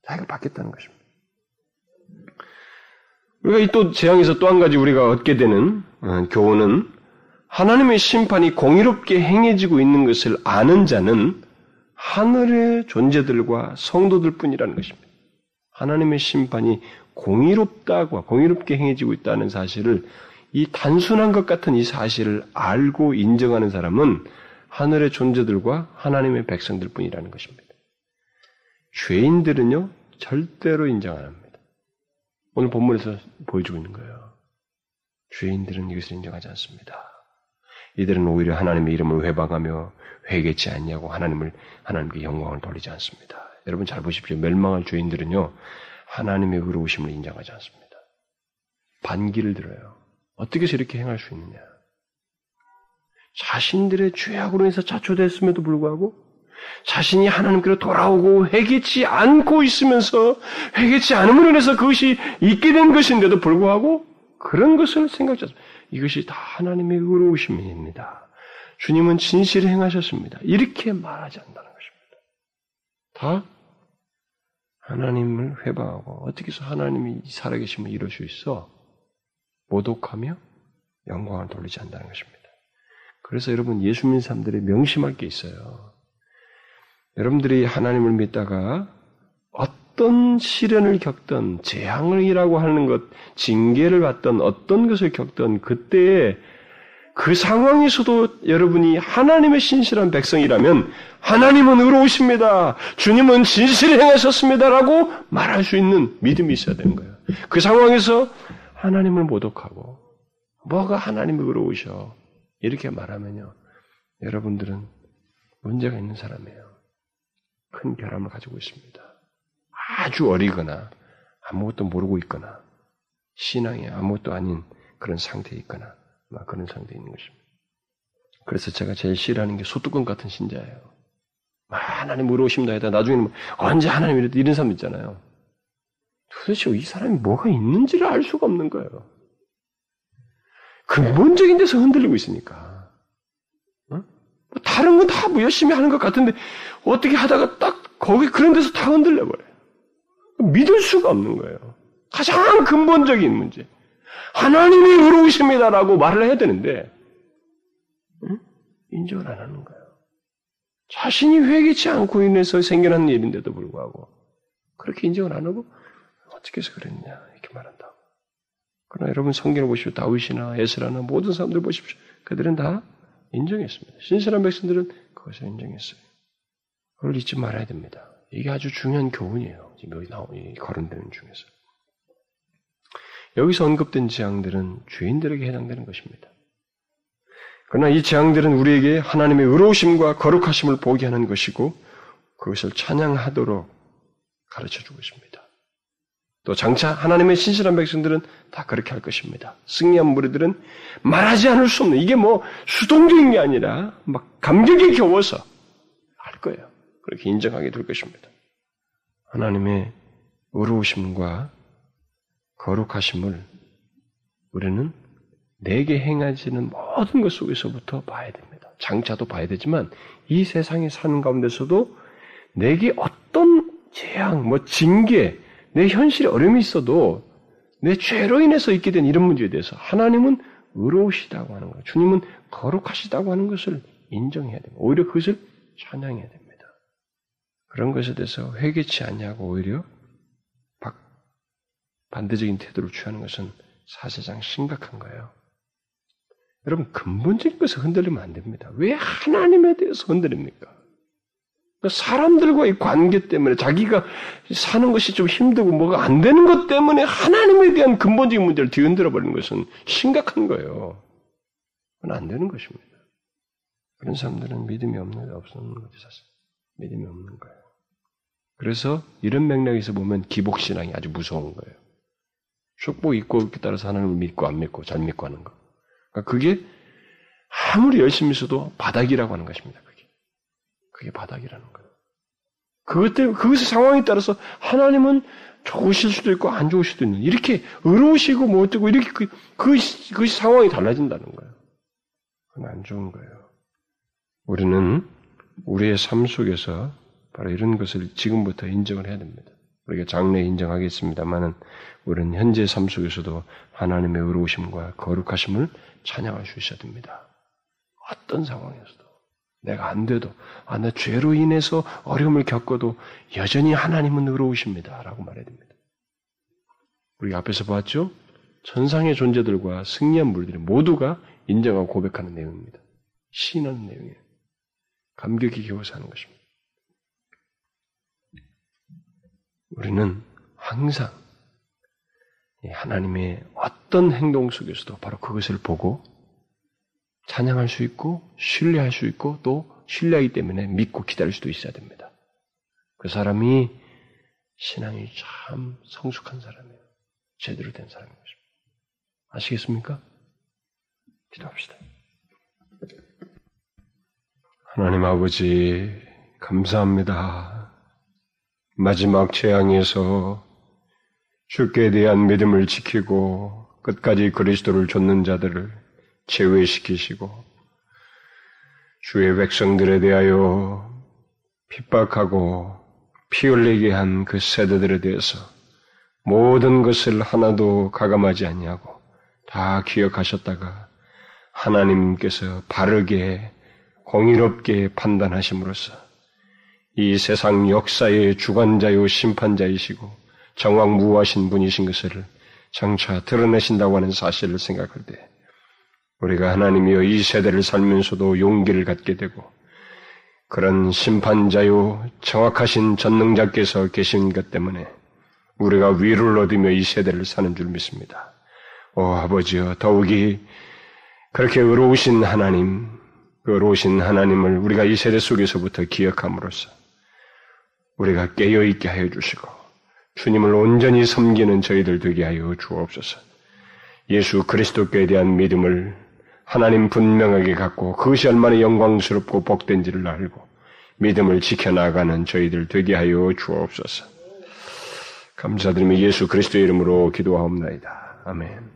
자기가 받겠다는 것입니다. 우리가 이 또 재앙에서 또 한 가지 우리가 얻게 되는 어, 교훈은 하나님의 심판이 공의롭게 행해지고 있는 것을 아는 자는 하늘의 존재들과 성도들 뿐이라는 것입니다. 하나님의 심판이 공의롭다고, 공의롭게 행해지고 있다는 사실을 이 단순한 것 같은 이 사실을 알고 인정하는 사람은 하늘의 존재들과 하나님의 백성들 뿐이라는 것입니다. 죄인들은요, 절대로 인정 안 합니다. 오늘 본문에서 보여주고 있는 거예요. 죄인들은 이것을 인정하지 않습니다. 이들은 오히려 하나님의 이름을 회방하며 회개치 않냐고 하나님을 하나님께 영광을 돌리지 않습니다. 여러분 잘 보십시오. 멸망할 죄인들은요 하나님의 의로우심을 인정하지 않습니다. 반기를 들어요. 어떻게 해서 이렇게 행할 수 있느냐? 자신들의 죄악으로 인해서 자초됐음에도 불구하고 자신이 하나님께로 돌아오고 회개치 않고 있으면서 회개치 않음으로 인해서 그것이 있게 된 것인데도 불구하고 그런 것을 생각지 않습니다. 이것이 다 하나님의 의로우심입니다. 주님은 진실을 행하셨습니다. 이렇게 말하지 않는다는 것입니다. 다 하나님을 회방하고 어떻게 해서 하나님이 살아계심을 이룰 수 있어? 모독하며 영광을 돌리지 않는다는 것입니다. 그래서 여러분 예수 믿는 사람들이 명심할 게 있어요. 여러분들이 하나님을 믿다가 어떤 시련을 겪던 재앙이라고 하는 것, 징계를 받던 어떤 것을 겪던 그때에 그 상황에서도 여러분이 하나님의 신실한 백성이라면 하나님은 의로우십니다. 주님은 진실을 행하셨습니다라고 말할 수 있는 믿음이 있어야 되는 거예요. 그 상황에서 하나님을 모독하고 뭐가 하나님이 의로우셔 이렇게 말하면요. 여러분들은 문제가 있는 사람이에요. 큰 결함을 가지고 있습니다. 아주 어리거나 아무것도 모르고 있거나 신앙에 아무것도 아닌 그런 상태에 있거나 막 그런 상태에 있는 것입니다. 그래서 제가 제일 싫어하는 게 소뚜껑 같은 신자예요. 아, 하나님 의로우십니다 해다 나중에는 뭐 언제 하나님 이랬다 이런 사람 있잖아요. 도대체 이 사람이 뭐가 있는지를 알 수가 없는 거예요. 근본적인 데서 흔들리고 있으니까. 어? 뭐 다른 건 다 뭐 열심히 하는 것 같은데 어떻게 하다가 딱 거기 그런 데서 다 흔들려 버려요. 믿을 수가 없는 거예요. 가장 근본적인 문제. 하나님이 의로우십니다라고 말을 해야 되는데 응? 인정을 안 하는 거예요. 자신이 회개치 않고 인해서 생겨난 일인데도 불구하고 그렇게 인정을 안 하고 어떻게 해서 그랬냐 이렇게 말한다고. 그러나 여러분 성경을 보시오 다윗이나 에스라나 모든 사람들 보십시오. 그들은 다 인정했습니다. 신실한 백성들은 그것을 인정했어요. 그걸 잊지 말아야 됩니다. 이게 아주 중요한 교훈이에요. 지금 여기 나온 이 거론되는 중에서. 여기서 언급된 재앙들은 죄인들에게 해당되는 것입니다. 그러나 이 재앙들은 우리에게 하나님의 의로우심과 거룩하심을 보게 하는 것이고 그것을 찬양하도록 가르쳐 주고 있습니다. 또 장차 하나님의 신실한 백성들은 다 그렇게 할 것입니다. 승리한 무리들은 말하지 않을 수 없는 이게 뭐 수동적인 게 아니라 막 감격에 겨워서 할 거예요. 그렇게 인정하게 될 것입니다. 하나님의 의로우심과 거룩하심을 우리는 내게 행하지는 모든 것 속에서부터 봐야 됩니다. 장차도 봐야 되지만 이 세상에 사는 가운데서도 내게 어떤 재앙, 뭐 징계, 내 현실에 어려움이 있어도 내 죄로 인해서 있게 된 이런 문제에 대해서 하나님은 의로우시다고 하는 거예요. 주님은 거룩하시다고 하는 것을 인정해야 됩니다. 오히려 그것을 찬양해야 됩니다. 그런 것에 대해서 회개치 않냐고 오히려 반대적인 태도를 취하는 것은 사실상 심각한 거예요. 여러분 근본적인 것을 흔들리면 안 됩니다. 왜 하나님에 대해서 흔들립니까? 사람들과 의 관계 때문에 자기가 사는 것이 좀 힘들고 뭐가 안 되는 것 때문에 하나님에 대한 근본적인 문제를 뒤흔들어 버리는 것은 심각한 거예요. 그건 안 되는 것입니다. 그런 사람들은 믿음이 없는 없는 거지 사실. 믿음이 없는 거예요. 그래서 이런 맥락에서 보면 기복신앙이 아주 무서운 거예요. 축복 있고 따라서 하나님을 믿고 안 믿고 잘 믿고 하는 거. 그러니까 그게 아무리 열심히 있어도 바닥이라고 하는 것입니다. 그게 바닥이라는 거예요. 그것 때문에, 그것의 상황에 따라서 하나님은 좋으실 수도 있고 안 좋으실 수도 있는, 이렇게 의로우시고 뭐 어쩌고 이렇게 그, 그, 그 상황이 달라진다는 거예요. 그건 안 좋은 거예요. 우리는 우리의 삶 속에서 바로 이런 것을 지금부터 인정을 해야 됩니다. 우리가 장래 인정하겠습니다만은 우리는 현재 삶 속에서도 하나님의 의로우심과 거룩하심을 찬양할 수 있어야 됩니다. 어떤 상황에서도 내가 안 돼도 아, 내 죄로 인해서 어려움을 겪어도 여전히 하나님은 의로우십니다 라고 말해야 됩니다. 우리 앞에서 봤죠? 천상의 존재들과 승리한 물들이 모두가 인정하고 고백하는 내용입니다. 시인하는 내용이에요. 감격이 겨워서 하는 것입니다. 우리는 항상 하나님의 어떤 행동 속에서도 바로 그것을 보고 찬양할 수 있고 신뢰할 수 있고 또 신뢰하기 때문에 믿고 기다릴 수도 있어야 됩니다. 그 사람이 신앙이 참 성숙한 사람이에요. 제대로 된 사람인 것입니다. 아시겠습니까? 기도합시다. 하나님 아버지, 감사합니다. 마지막 재앙에서 주께 대한 믿음을 지키고 끝까지 그리스도를 좇는 자들을 제외시키시고 주의 백성들에 대하여 핍박하고 피 흘리게 한 그 세대들에 대해서 모든 것을 하나도 가감하지 아니하고 다 기억하셨다가 하나님께서 바르게 공의롭게 판단하심으로써 이 세상 역사의 주관자요 심판자이시고 정왕무하신 분이신 것을 장차 드러내신다고 하는 사실을 생각할 때 우리가 하나님이여 이 세대를 살면서도 용기를 갖게 되고 그런 심판자요 정확하신 전능자께서 계신 것 때문에 우리가 위를 얻으며 이 세대를 사는 줄 믿습니다. 오 아버지여 더욱이 그렇게 의로우신 하나님, 그 의로우신 하나님을 우리가 이 세대 속에서부터 기억함으로써 우리가 깨어있게 하여 주시고 주님을 온전히 섬기는 저희들 되게 하여 주옵소서. 예수 그리스도께 대한 믿음을 하나님 분명하게 갖고 그것이 얼마나 영광스럽고 복된지를 알고 믿음을 지켜나가는 저희들 되게 하여 주옵소서. 감사드리며 예수 그리스도의 이름으로 기도하옵나이다. 아멘.